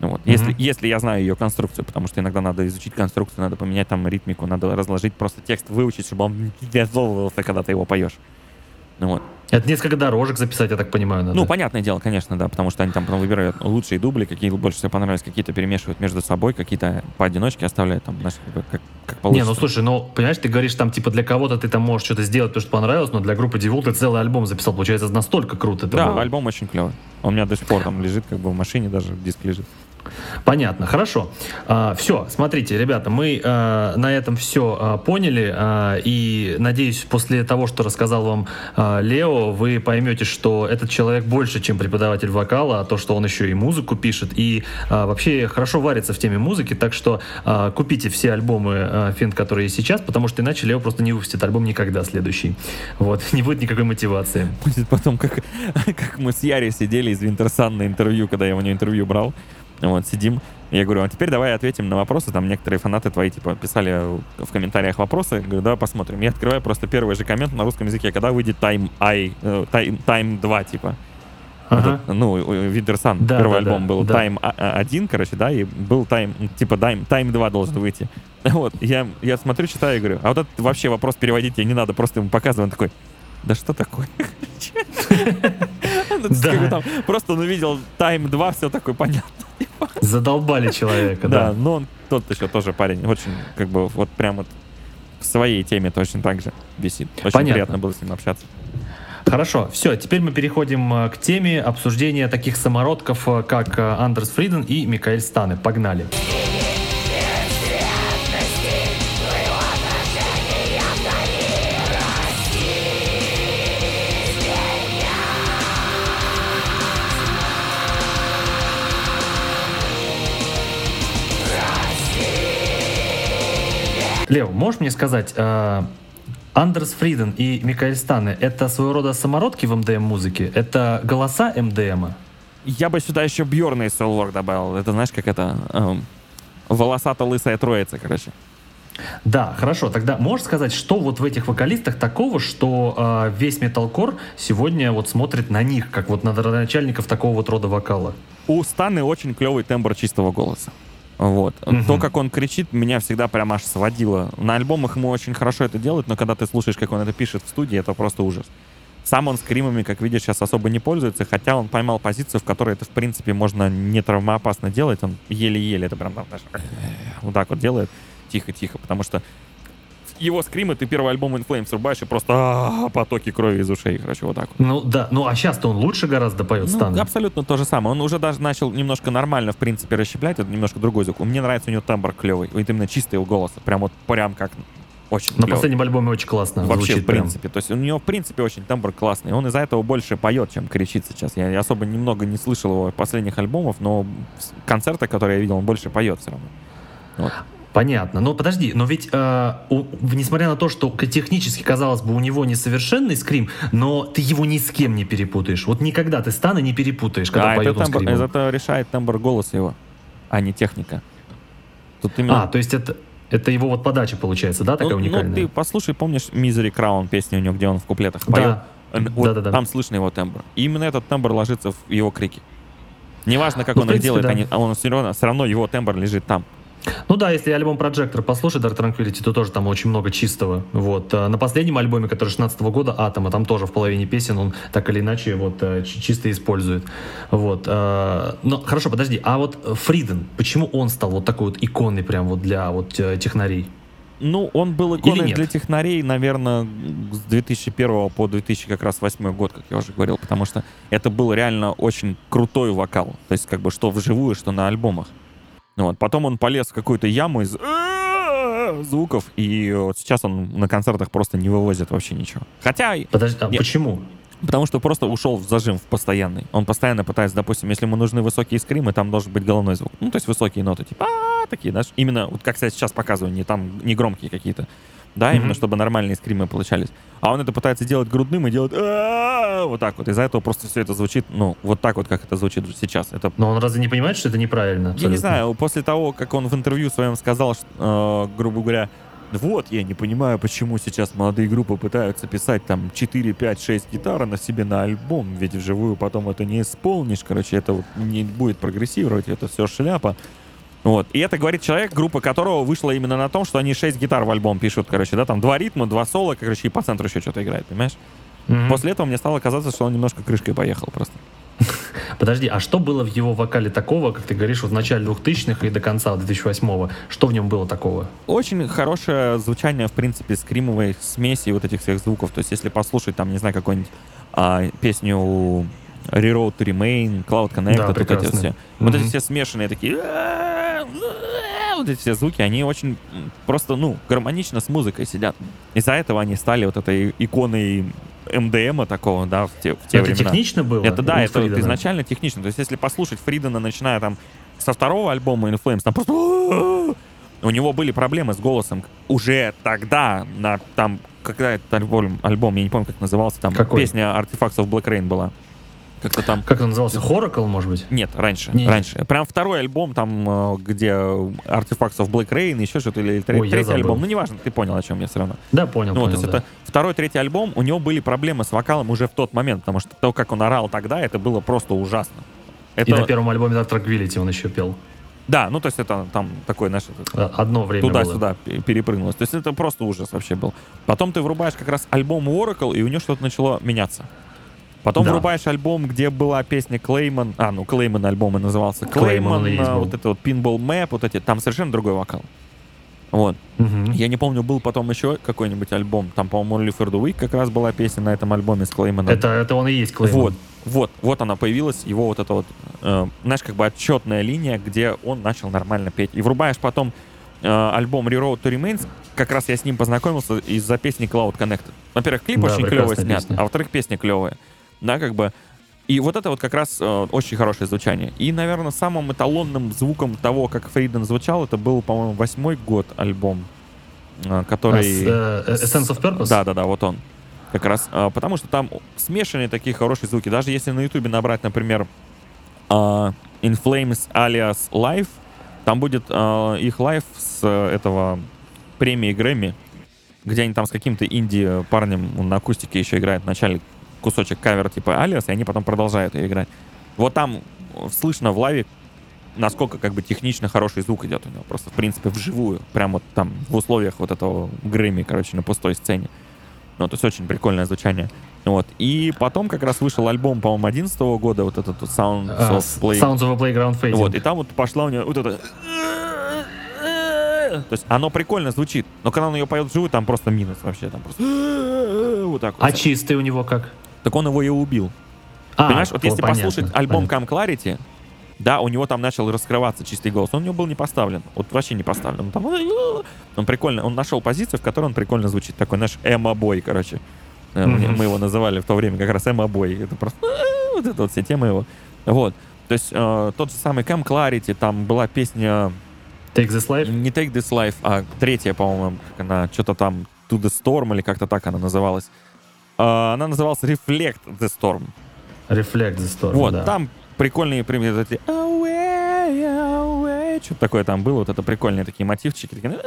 Вот. Mm-hmm. Если, если я знаю ее конструкцию, потому что иногда надо изучить конструкцию, надо поменять там ритмику, надо разложить просто текст, выучить, чтобы он не когда ты его поешь. Вот. Это несколько дорожек записать, я так понимаю, надо. Ну, понятное дело, конечно, да, потому что они там потом выбирают лучшие дубли, какие больше всего понравились, какие-то перемешивают между собой, какие-то поодиночке оставляют, там, знаешь, как, как получится. Не, ну слушай, ну, понимаешь, ты говоришь, там, типа, для кого-то ты там можешь что-то сделать, то, что понравилось, но для группы Devil ты целый альбом записал, получается, настолько круто Да, было. альбом очень клевый. Он у меня до сих пор там лежит, как бы в машине даже диск лежит. Понятно, хорошо. А, все, смотрите, ребята, мы а, на этом все а, поняли, а, и надеюсь, после того, что рассказал вам Лео, вы поймете, что этот человек больше, чем преподаватель вокала, а то, что он еще и музыку пишет, и вообще хорошо варится в теме музыки, так что купите все альбомы Финт, которые есть сейчас, потому что иначе Лео просто не выпустит альбом никогда следующий. Вот, не будет никакой мотивации. Будет потом, как, как мы с Яри сидели из Винтерсан на интервью, когда я у него интервью брал, Вот, сидим. Я говорю, а теперь давай ответим на вопросы. Там некоторые фанаты твои, типа, писали в комментариях вопросы. Говорю, давай посмотрим. Я открываю просто первый же коммент на русском языке, когда выйдет Time I, э, Time, Time 2, типа. Ага. Этот, ну, Видерсан, Да, первый да, да, альбом был да. Time 1, короче, да, и был Time, типа Time, Time 2 должен выйти. Вот, я, я смотрю, читаю и говорю, а вот этот вообще вопрос переводить тебе не надо, просто ему показываю, он такой, да что такое? Просто он увидел Time 2, все такое понятно. Задолбали человека, Да, да. но он тот еще тоже парень, очень, как бы, вот прям вот в своей теме точно так же висит. Очень Понятно. приятно было с ним общаться. Хорошо, все, теперь мы переходим э, к теме обсуждения таких самородков, э, как э, Андерс Фриден и Микаэль Станы. Погнали. Лев, можешь мне сказать, э, Андерс Фриден и Микаэль Станы — это своего рода самородки в МДМ-музыке? Это голоса МДМа? Я бы сюда еще Бьорна из Soulwork добавил. Это знаешь, как это... эм, волосато-лысая троица, короче. Да, хорошо. Тогда можешь сказать, что вот в этих вокалистах такого, что э, весь металкор сегодня вот смотрит на них, как вот на родоначальников такого вот рода вокала? У Станы очень клевый тембр чистого голоса. Вот. Мгм. То, как он кричит, меня всегда прям аж сводило. На альбомах ему очень хорошо это делает, но когда ты слушаешь, как он это пишет в студии, это просто ужас. Сам он скримами, как видишь, сейчас особо не пользуется, хотя он поймал позицию, в которой это, в принципе, можно не травмоопасно делать. Он еле-еле это прям там даже вот так вот делает, тихо-тихо, потому что его скримы ты первый альбом In Flames рубаешь и просто а, потоки крови из ушей, короче, вот так вот. Ну да, ну а сейчас-то он лучше гораздо поет Ну, Станы. абсолютно то же самое. Он уже даже начал немножко нормально, в принципе, расщеплять. Это немножко другой звук. Мне нравится у него тембр клевый. Вот именно чистый его голос. Прям вот прям как очень На последнем альбоме очень классно Вообще, звучит в прям. принципе. То есть у него, в принципе, очень тембр классный. Он из-за этого больше поет, чем кричит сейчас. Я особо немного не слышал его последних альбомов, но концерты, которые я видел, он больше поет все равно. Вот. Понятно. Но подожди, но ведь э, у- несмотря на то, что технически, казалось бы, у него несовершенный скрим, но ты его ни с кем не перепутаешь. Вот никогда ты Стана не перепутаешь, когда А, поет это, он тембр- скримом. это решает тембр голоса его, а не техника. Тут именно А, то есть это, это его вот подача получается, да, такая ну, уникальная? ну, ты послушай, помнишь Misery Crown, песню у него, где он в куплетах Да. поет? Он- вот Да-да-да. Там слышно его тембр. И именно этот тембр ложится в его крики. Неважно, как Ну, он их принципе, делает, да. они, а он все равно, все равно его тембр лежит там. Ну да, если альбом Projector послушать, Dark Tranquility, то тоже там очень много чистого. Вот. А На последнем альбоме, который 16 года, Атома, там тоже в половине песен он так или иначе вот э, чи- чисто использует. Вот. а, Но хорошо, подожди, а вот Фриден, почему он стал вот такой вот иконой прям вот для вот э, технарей? Ну, он был иконой для технарей, наверное, с 2001 по 2000 как раз восьмой год, как я уже говорил, потому что это был реально очень крутой вокал. То есть как бы что вживую, что на альбомах. Вот. Потом он полез в какую-то яму из звуков, и вот сейчас он на концертах просто не вывозит вообще ничего. Хотя Подожди, а Нет. почему? Потому что просто ушел в зажим в постоянный. Он постоянно пытается, допустим, если ему нужны высокие скримы, там должен быть головной звук. Ну, то есть высокие ноты, типа «А-а-а», такие, знаешь, именно, вот как я сейчас показываю, не там, не громкие какие-то. Да, Мгм. именно, чтобы нормальные скримы получались. А он это пытается делать грудным и делает вот так вот. Из-за этого просто все это звучит, ну, вот так вот, как это звучит сейчас. Это Но он разве не понимает, что это неправильно? я не абсолютно? знаю, после того, как он в интервью своем сказал, что, э, грубо говоря, вот, я не понимаю, почему сейчас молодые группы пытаются писать там 4, 5, 6 гитар на себе на альбом, ведь вживую потом это не исполнишь, короче, это вот не будет прогрессировать, это все шляпа. Вот. И это говорит человек, группа которого вышла именно на том, что они 6 гитар в альбом пишут, короче, да, там два ритма, два соло, короче, и по центру еще что-то играет, понимаешь? Мгм. После этого мне стало казаться, что он немножко крышкой поехал просто. Подожди, а что было в его вокале такого, как ты говоришь, вот в начале 2000-х и до конца 2008-го? Что в нем было такого? Очень хорошее звучание, в принципе, скримовой смеси вот этих всех звуков. То есть, если послушать, там, не знаю, какую-нибудь а, песню Reroad to Remain, Cloud Connect, Да, вот эти все. Вот эти все смешанные такие... Вот эти все звуки, они очень просто, ну, гармонично с музыкой сидят. Из-за этого они стали вот этой иконой МДМа такого, да, в те, в те это времена. технично было? Это да, это Фридена? изначально технично. То есть, если послушать Фридена, начиная там со второго альбома In Flames, там просто... У него были проблемы с голосом уже тогда, на там, когда этот альбом, альбом, я не помню, как назывался, там Какой? песня Artifacts of Black Rain была. Как-то там... Как он назывался? Horacle, может быть? Нет, раньше. Не. раньше. Прям второй альбом, там, э, где Artifacts of Black Rain, еще что-то, или тре- Ой, третий альбом. Ну, неважно, ты понял, о чем я все равно. Да, понял, Ну, понял, то есть да. это второй, третий альбом, у него были проблемы с вокалом уже в тот момент, потому что то, как он орал тогда, это было просто ужасно. И Это, на первом альбоме Dark Tranquility он еще пел. да, ну то есть это там такой, знаешь, А, Одно время туда-сюда пе- перепрыгнулось. То есть это просто ужас вообще был. Потом ты врубаешь как раз альбом Oracle, и у него что-то начало меняться. Потом Да. врубаешь альбом, где была песня Клейман, а, ну, Клейман альбом и назывался Клейман, Клейман, был. вот это вот Pinball Map, вот эти, там совершенно другой вокал. Вот. Мгм. Я не помню, был потом еще какой-нибудь альбом, там, по-моему, Only for the Week как раз была песня на этом альбоме с Клейманом. Это, это он и есть Клейман. Вот, вот, вот она появилась, его вот эта вот, э, знаешь, как бы отчетная линия, где он начал нормально петь. И врубаешь потом э, альбом Reroad to Remains, как раз я с ним познакомился из-за песни Cloud Connected. Во-первых, клип Да, очень клевый снят, песня. а во-вторых, песня клевая. Да, как бы. И вот это вот как раз э, очень хорошее звучание. И, наверное, самым эталонным звуком того, как Фриден звучал, это был, по-моему, восьмой год альбом, э, который... с, э, Essence of Purpose? Да, да, да, вот он. Как раз. а, потому что там смешанные такие хорошие звуки. Даже если на Ютубе набрать, например, а, In Flames Alias live, там будет а, их live с э, этого премии Грэмми, где они там с каким-то инди парнем он на акустике еще играет вначале кусочек кавер типа Alias, и они потом продолжают ее играть. Вот там э, слышно в лайве, насколько как бы технично хороший звук идет у него. Просто, в принципе, вживую. Прям вот там в условиях вот этого Грэмми, короче, на пустой сцене. Ну, то есть очень прикольное звучание. Вот. И потом как раз вышел альбом, по-моему, 11 года, вот этот вот Sounds А, of Play. Sounds of a Playground Fading. Вот, и там вот пошла у нее вот это... То есть оно прикольно звучит, но когда он ее поет вживую, там просто минус вообще, там просто... Вот так вот. А чистый у него как? Так он его и убил. А, Понимаешь, вот если понятно, послушать альбом понятно. Come Clarity, да, у него там начал раскрываться чистый голос. Он у него был не поставлен. Вот вообще не поставлен. Он, там, он прикольно, он нашел позицию, в которой он прикольно звучит. Такой наш эмо-бой, короче. Э, Мы его называли в то время как раз эмо-бой. Это просто вот это вот все темы его. Вот. То есть э, тот же самый Come Clarity, там была песня Take This Life? не Take This Life, а третья, по-моему, как она, что-то там To The Storm или как-то так она называлась. А, Она называлась Reflect The Storm. Reflect the Storm, Вот, да. там прикольные примеры, эти что-то такое там было, вот это прикольные такие мотивчики, такие,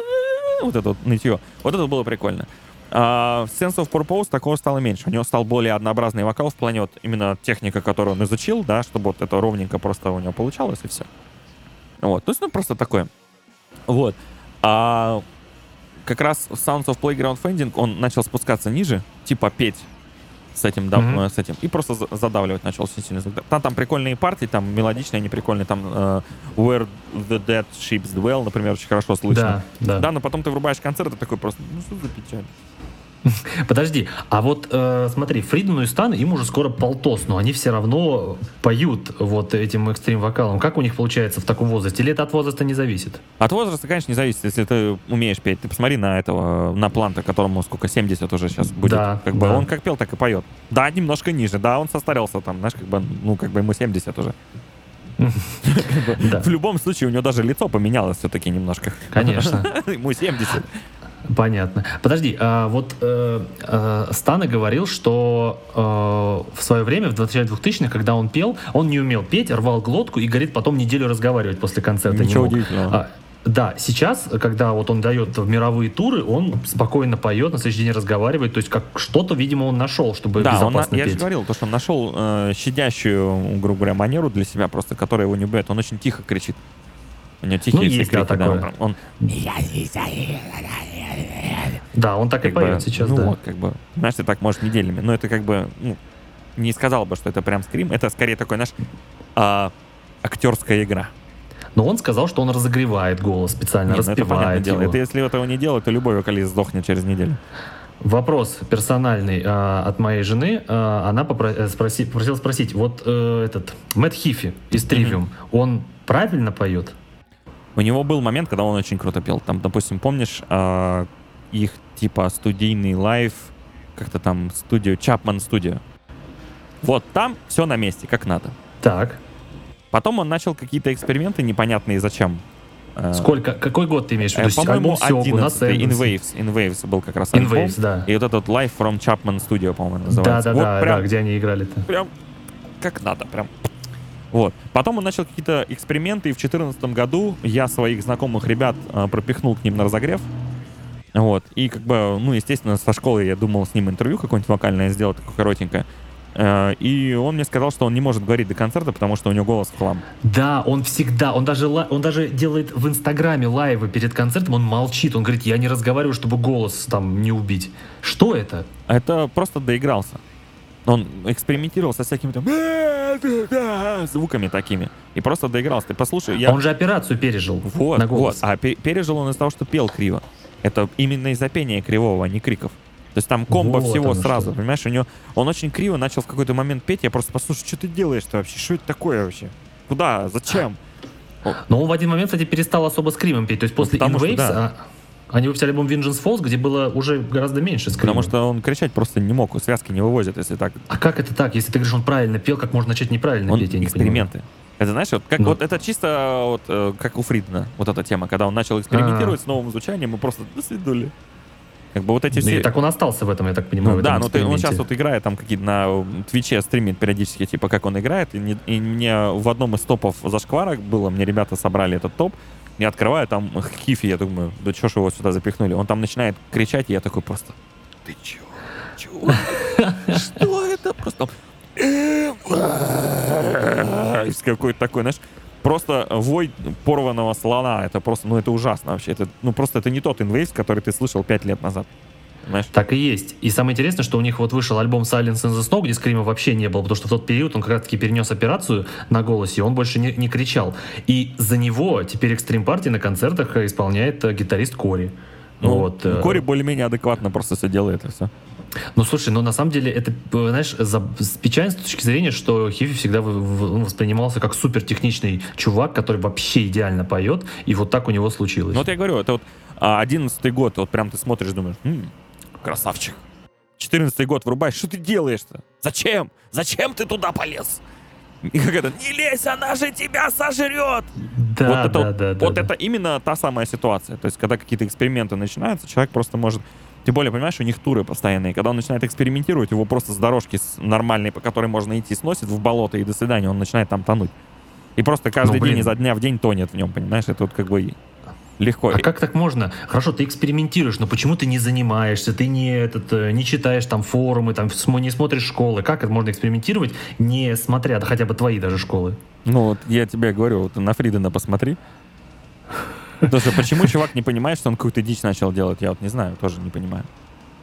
вот это вот нытье. Вот это было прикольно. А, в Sense of Purpose такого стало меньше. У него стал более однообразный вокал в плане вот именно техника, которую он изучил, да, чтобы вот это ровненько просто у него получалось и все. Вот, то есть, ну, просто такое. Вот. А как раз Sounds of Playground Fending он начал спускаться ниже, типа петь с этим, да, э, с этим, и просто за- задавливать начал очень сильно. Там, там прикольные партии, там мелодичные, они прикольные, там э, Where the Dead Ships Dwell, например, очень хорошо слышно. Да, да. Да, но потом ты врубаешь концерт, и такой просто, ну что за печаль. Подожди, а вот э, смотри, Фридену и Стан, им уже скоро полтос, но они все равно поют вот этим экстрим-вокалом. Как у них получается в таком возрасте? Или это от возраста не зависит? От возраста, конечно, не зависит, если ты умеешь петь. Ты посмотри на этого, на Планта, которому сколько, 70 уже сейчас будет. Да, как бы да. он как пел, так и поет. Да, немножко ниже, да, он состарелся там, знаешь, как бы, ну, как бы ему 70 уже. В любом случае, у него даже лицо поменялось все-таки немножко. конечно. Ему 70. Понятно. Подожди, а вот э, э, Стана говорил, что э, в свое время, в начале 2000-х, когда он пел, он не умел петь, рвал глотку и, говорит, потом неделю разговаривать после концерта не Ничего мог. удивительного. А, да, сейчас, когда вот он дает мировые туры, он спокойно поет, на следующий день разговаривает, то есть как что-то, видимо, он нашел, чтобы Да, он, на- безопасно я же петь. говорил, то, что он нашел э, щадящую, грубо говоря, манеру для себя, просто которая его не убивает. Он очень тихо кричит. У него тихие Ну, есть, да, такое. он, он Да, он так и как бы, поет сейчас, ну да. вот, как бы, знаешь, ты так можешь неделями, но это как бы, ну, не сказал бы, что это прям скрим, это скорее такой, знаешь, а, актерская игра. Но он сказал, что он разогревает голос специально, Не, ну это понятное распевает дело. его. Это если этого не делать, то любой вокалист сдохнет через неделю. Вопрос персональный а, от моей жены. А, она попро- э, спроси- попросила спросить, вот э, этот Мэтт Хифи из Тривиум, он правильно поет? У него был момент, когда он очень круто пел. Там, допустим, помнишь а, их типа студийный лайв, как-то там студию, Чапман студию. Вот там все на месте, как надо. Так, Потом он начал какие-то эксперименты непонятные зачем. А, сколько, какой год ты имеешь в э, виду? По-моему, Сёгу, 11 Нас In Эндерс. Waves. In Waves был как раз альбом. Waves, да. И вот этот Live from Chapman Studio, по-моему, называется. да, вот да, прям, да, где они играли-то. прям как надо, прям. Вот. Потом он начал какие-то эксперименты, и в 2014 году я своих знакомых ребят э, пропихнул к ним на разогрев. Вот. И как бы, ну, естественно, со школы я думал с ним интервью какое-нибудь вокальное сделать, такое коротенькое. Э, и он мне сказал, что он не может говорить до концерта, потому что у него голос в хлам. Да, он всегда, он даже, он даже делает в Инстаграме лайвы перед концертом, он молчит, он говорит, я не разговариваю, чтобы голос там не убить. Что это? Это просто доигрался. Он экспериментировал со всякими там звуками такими. И просто доигрался. Ты послушай, я... Он же операцию пережил вот, на голос. Вот. А пережил он из-за того, что пел криво. Это именно из-за пения кривого, а не криков. То есть там комбо вот всего сразу, что. понимаешь? У него он очень криво начал в какой-то момент петь. Я просто послушай, что ты делаешь-то вообще? Что это такое вообще? Куда? Зачем? Но он в один момент, кстати, перестал особо скримом петь. То есть после ну, In Waves, да. а, они выпустили альбом Vengeance Falls, где было уже гораздо меньше скрима. Потому что он кричать просто не мог, связки не вывозят, если так. А как это так? Если ты говоришь, он правильно пел, как можно начать неправильно он петь? Я эксперименты. Не это знаешь, вот, как, ну. вот это чисто вот, э, как у Фридна, вот эта тема, когда он начал экспериментировать А-а-а. с новым звучанием, мы просто до свидули. Как бы вот эти все... И так он остался в этом, я так понимаю. Ну, да, но ты, он сейчас вот играет там какие-то на Твиче стримит периодически, типа, как он играет. И, не, и мне в одном из топов зашквара было, мне ребята собрали этот топ, я открываю там Хифи, я думаю, да чё ж его сюда запихнули. Он там начинает кричать, и я такой просто, ты чё? Чё? Что это? Просто какой-то такой, знаешь, просто вой порванного слона. Это просто, ну это ужасно вообще. Это, ну просто это не тот Invaves, который ты слышал пять лет назад. Понимаешь? Так и есть. И самое интересное, что у них вот вышел альбом Silence in the Snow, где скрима вообще не было, потому что в тот период он как раз-таки перенес операцию на голосе, и он больше не, не кричал. И за него теперь экстрим партии на концертах исполняет э, гитарист Кори. Ну, вот. Э, Кори более-менее адекватно просто все делает и все. Ну, слушай, ну на самом деле это, знаешь, за, печально с точки зрения, что Хифи всегда в, в, воспринимался как супер техничный чувак, который вообще идеально поет, и вот так у него случилось. Ну вот я говорю, это вот а, одиннадцатый год, вот прям ты смотришь, думаешь, м-м, красавчик. Четырнадцатый год врубаешь, что ты делаешь-то? Зачем? Зачем ты туда полез? И как это, не лезь, она же тебя сожрет! Да, вот это, да, да, вот да. это именно та самая ситуация. То есть, когда какие-то эксперименты начинаются, человек просто может тем более, понимаешь, у них туры постоянные. Когда он начинает экспериментировать, его просто с дорожки нормальной, по которой можно идти, сносит в болото, и до свидания, он начинает там тонуть. И просто каждый ну, день изо дня в день тонет в нем, понимаешь? Это вот как бы легко. А как так можно? Хорошо, ты экспериментируешь, но почему ты не занимаешься, ты не, этот, э, не читаешь там форумы, там не смотришь школы? Как это можно экспериментировать, не смотря да, хотя бы твои даже школы? Ну вот я тебе говорю, вот на Фридена посмотри. Слушай, почему чувак не понимает, что он какую-то дичь начал делать? Я вот не знаю, тоже не понимаю.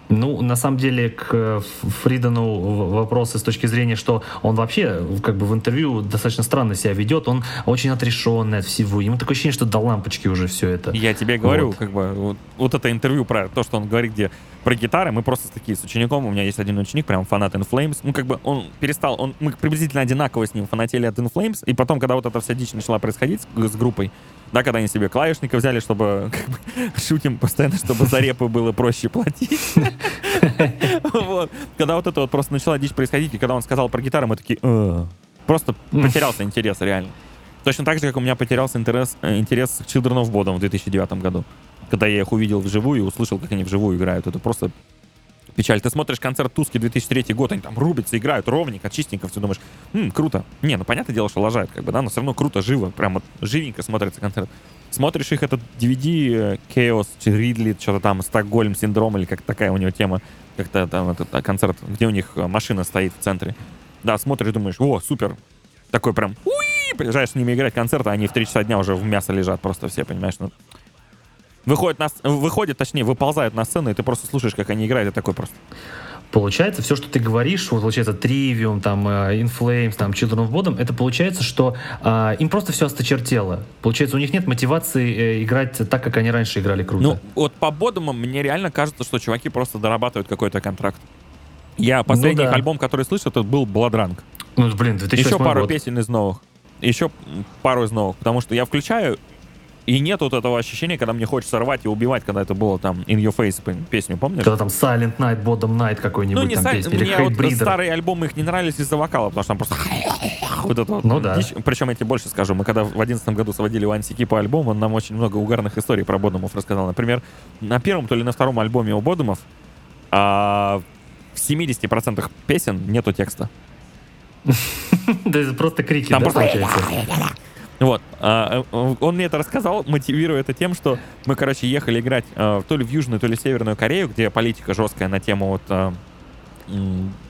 Ну, на самом деле, к Фридену вопросы с точки зрения, что он вообще как бы в интервью достаточно странно себя ведет, он очень отрешенный от всего. Ему такое ощущение, что до лампочки уже все это. Я тебе говорю, вот. как бы, вот, вот это интервью про то, что он говорит, где про гитары, мы просто такие с учеником, у меня есть один ученик, прям фанат In Flames, ну, как бы он перестал, он, мы приблизительно одинаково с ним фанатели от In Flames, и потом, когда вот эта вся дичь начала происходить с, с группой, да, когда они себе клавишника взяли, чтобы как бы, шутим постоянно, чтобы за репы было проще платить. Когда вот это вот просто начала дичь происходить, и когда он сказал про гитару, мы такие, «Э». просто потерялся интерес реально. Точно так же, как у меня потерялся интерес, э, интерес к Children of Bodom в 2009 году. Когда я их увидел вживую и услышал, как они вживую играют. Это просто печаль. Ты смотришь концерт Туски 2003 год, они там рубятся, играют ровненько, чистенько, все думаешь, м, круто. Не, ну понятное дело, что лажают, как бы, да, но все равно круто, живо, прямо живенько смотрится концерт. Смотришь их этот DVD, Chaos, Ридли, что-то там, Стокгольм, синдром, или как такая у него тема, как-то там этот а, концерт, где у них э, машина стоит в центре. Да, смотришь, думаешь, о, супер, такой прям, уи, приезжаешь с ними играть концерт, а они в 3 часа дня уже в мясо лежат просто все, понимаешь, ну, выходят, на, выходят, точнее, выползают на сцену, и ты просто слушаешь, как они играют, и такой просто... Получается, все, что ты говоришь, вот получается Trivium, там, uh, In Flames, там, Children of Bodom, это получается, что uh, им просто все осточертело. Получается, у них нет мотивации э, играть так, как они раньше играли круто. Ну, вот по Бодумам мне реально кажется, что чуваки просто дорабатывают какой-то контракт. Я последний ну, да. альбом, который слышал, это был Bloodrunk. Ну, блин, 2008 Еще пару год. песен из новых. Еще пару из новых. Потому что я включаю, и нет вот этого ощущения, когда мне хочется рвать и убивать, когда это было там In Your Face песню, помнишь? Когда там Silent Night, Bottom Night какой-нибудь ну, не там песня, Мне вот Breeder. старые альбомы их не нравились из-за вокала, потому что там просто вот это вот. Ну да. Дичь. Причем я тебе больше скажу, мы когда в одиннадцатом году сводили Вансики по альбому, он нам очень много угарных историй про Бодумов рассказал. Например, на первом, то ли на втором альбоме у Бодумов а, в 70% песен нету текста. То есть просто крики, Там просто-? Вот. а, э, Он мне это рассказал, мотивируя это тем, что мы, короче, ехали играть э, то ли в Южную, то ли Северную Корею, где политика жесткая на тему вот э,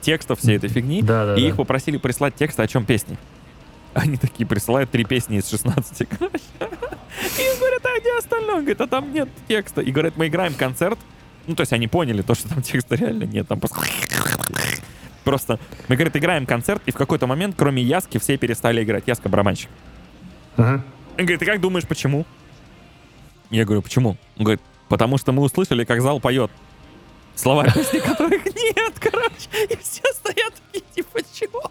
текстов всей этой фигни. Да, да, и да. их попросили прислать тексты, о чем песни. Они такие присылают три песни из 16, короче. И говорят, а где остальное? Говорит, а там нет текста. И говорят, мы играем концерт. Ну, то есть они поняли то, что там текста реально нет. Там просто... Просто мы, говорит, играем концерт, и в какой-то момент, кроме Яски, все перестали играть. Яска барабанщик. Ага. Он говорит, ты как думаешь, почему? Я говорю, почему? Он говорит, потому что мы услышали, как зал поет. Слова песни, которых нет, короче. И все стоят такие, типа, чего?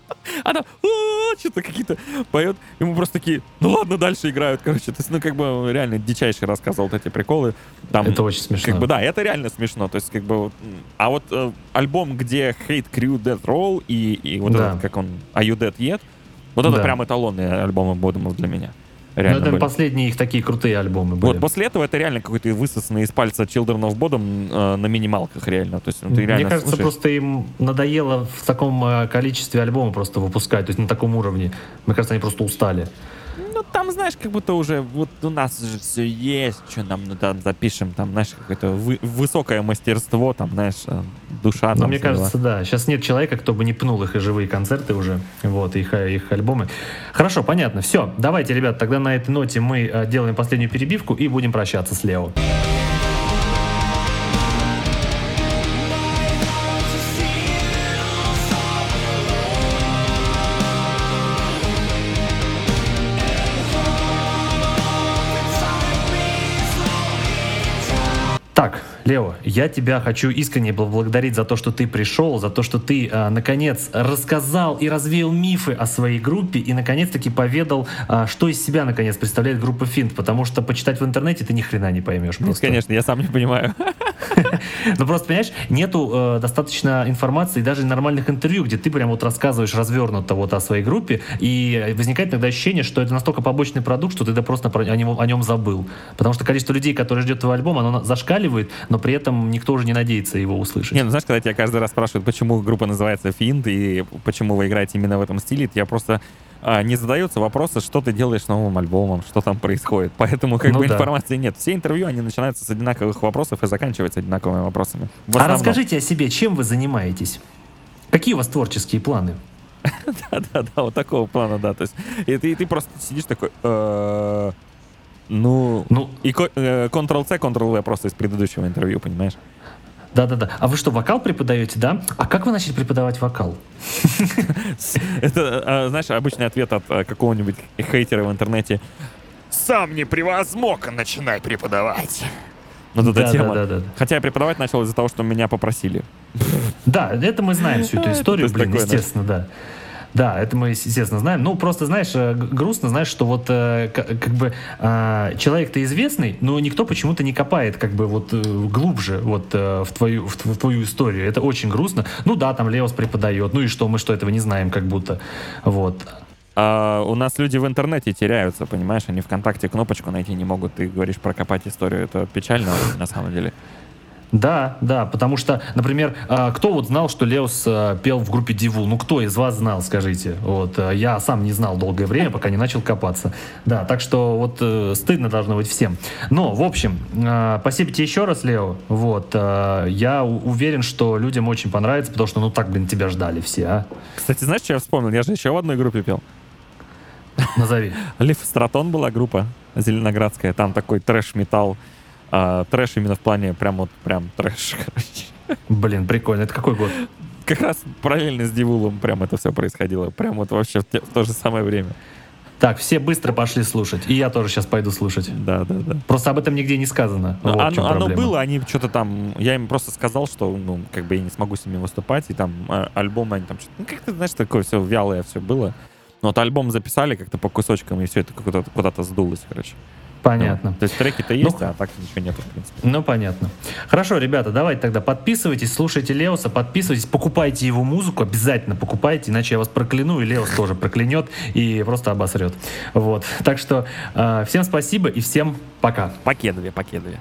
Она «О, что-то какие-то поет. И мы просто такие, ну ладно, дальше играют, короче. То есть, ну, как бы, реально дичайший рассказывал вот эти приколы. Там, Это очень смешно. как бы, да, это реально смешно. То есть, как бы, а вот э, альбом, где Hate Crew Death Roll и, и вот Да. этот, как он, Are You Dead Yet? Вот это Да. прям эталонные альбомы Бодумов для меня. Ну, Реально это были. последние их такие крутые альбомы были. Вот после этого это реально какой-то высосанный из пальца Children of Bodom э, на минималках реально. То есть ну, ты Мне реально кажется, слушаешь. просто им надоело в таком э, количестве альбома просто выпускать, то есть на таком уровне. Мне кажется, они просто устали. Ну там, знаешь, как будто уже вот у нас же все есть, что нам ну, там запишем, там, знаешь, какое-то вы- высокое мастерство, там, знаешь, э, душа. Там, мне дела. кажется, да. Сейчас нет человека, кто бы не пнул их и живые концерты уже. Вот, их, э, их альбомы. Хорошо, понятно. Все, давайте, ребят, тогда на этой ноте мы э, делаем последнюю перебивку и будем прощаться с Лео. Так, Лео, я тебя хочу искренне поблагодарить за то, что ты пришел, за то, что ты, а, наконец, рассказал и развеял мифы о своей группе и, наконец-таки, поведал, а, что из себя, наконец, представляет группа Финт, потому что почитать в интернете ты ни хрена не поймешь. Ну, просто. конечно, я сам не понимаю. Ну просто, понимаешь, нету э, достаточно информации, даже нормальных интервью, где ты прям вот рассказываешь развернуто вот о своей группе, и возникает иногда ощущение, что это настолько побочный продукт, что ты да просто про- о, нем, о нем забыл. Потому что количество людей, которые ждет твой альбом, оно зашкаливает, но при этом никто уже не надеется его услышать. Не, ну знаешь, когда тебя каждый раз спрашивают, почему группа называется Финт и почему вы играете именно в этом стиле, я просто а, не задаются вопросы, что ты делаешь с новым альбомом, что там происходит. Поэтому как Ну бы да. информации нет. Все интервью, они начинаются с одинаковых вопросов и заканчиваются одинаковыми вопросами. А расскажите о себе, чем вы занимаетесь? Какие у вас творческие планы? Да-да-да, вот такого плана, да. То есть, и ты, и ты просто сидишь такой, «Э, ну... Ну, И э, Ctrl-C, Ctrl-V просто из предыдущего интервью, понимаешь? Да-да-да. А вы что, вокал преподаете, да? А как вы начали преподавать вокал? Это, а, знаешь, обычный ответ от а, какого-нибудь хейтера в интернете. Сам не превозмог, начинай преподавать. Вот эта тема. Да-да-да. Хотя я преподавать начал из-за того, что меня попросили. Да, это мы знаем всю эту историю, блин, да. естественно, да. Да, это мы, естественно, знаем. Ну, просто, знаешь, э, грустно, знаешь, что вот э, как бы э, человек-то известный, но никто почему-то не копает как бы вот глубже вот в твою, в, тв- в твою историю. Это очень грустно. Ну да, там Леос преподает, ну и что, мы что, этого не знаем как будто. Вот. А у нас люди в интернете теряются, понимаешь? Они ВКонтакте кнопочку найти не могут. Ты говоришь прокопать историю. Это печально на самом деле. Да, да, потому что, например, э, кто вот знал, что Леос э, пел в группе Дивул? Ну, кто из вас знал, скажите? Вот, э, я сам не знал долгое время, пока не начал копаться. Да, так что вот э, стыдно должно быть всем. Но, в общем, спасибо тебе еще раз, Лео. Вот, я уверен, что людям очень понравится, потому что, ну, так, блин, тебя ждали все, а? Кстати, знаешь, что я вспомнил? Я же еще в одной группе пел. Назови. Лев Стратон была группа зеленоградская. Там такой трэш-металл. А, трэш именно в плане прям вот прям трэш, короче. Блин, прикольно. Это какой год? Как раз параллельно с Дивулом прям это все происходило. Прям вот вообще в, те- в то же самое время. Так, все быстро пошли слушать. И я тоже сейчас пойду слушать. Да, да, да. Просто об этом нигде не сказано. Ну, Вот оно, оно было, они что-то там... Я им просто сказал, что, ну, как бы я не смогу с ними выступать, и там а, альбом они там... что-то- Ну, как-то, знаешь, такое все вялое все было. Но вот альбом записали как-то по кусочкам, и все это куда-то, куда-то сдулось, короче. Понятно. Ну, то есть треки-то есть, а так ничего нету, в принципе. Ну, понятно. Хорошо, ребята, давайте тогда подписывайтесь, слушайте Леоса, подписывайтесь, покупайте его музыку, обязательно покупайте, иначе я вас прокляну, и Леос тоже проклянет и просто обосрет. Вот. Так что э, всем спасибо и всем пока. Покедове, покедове.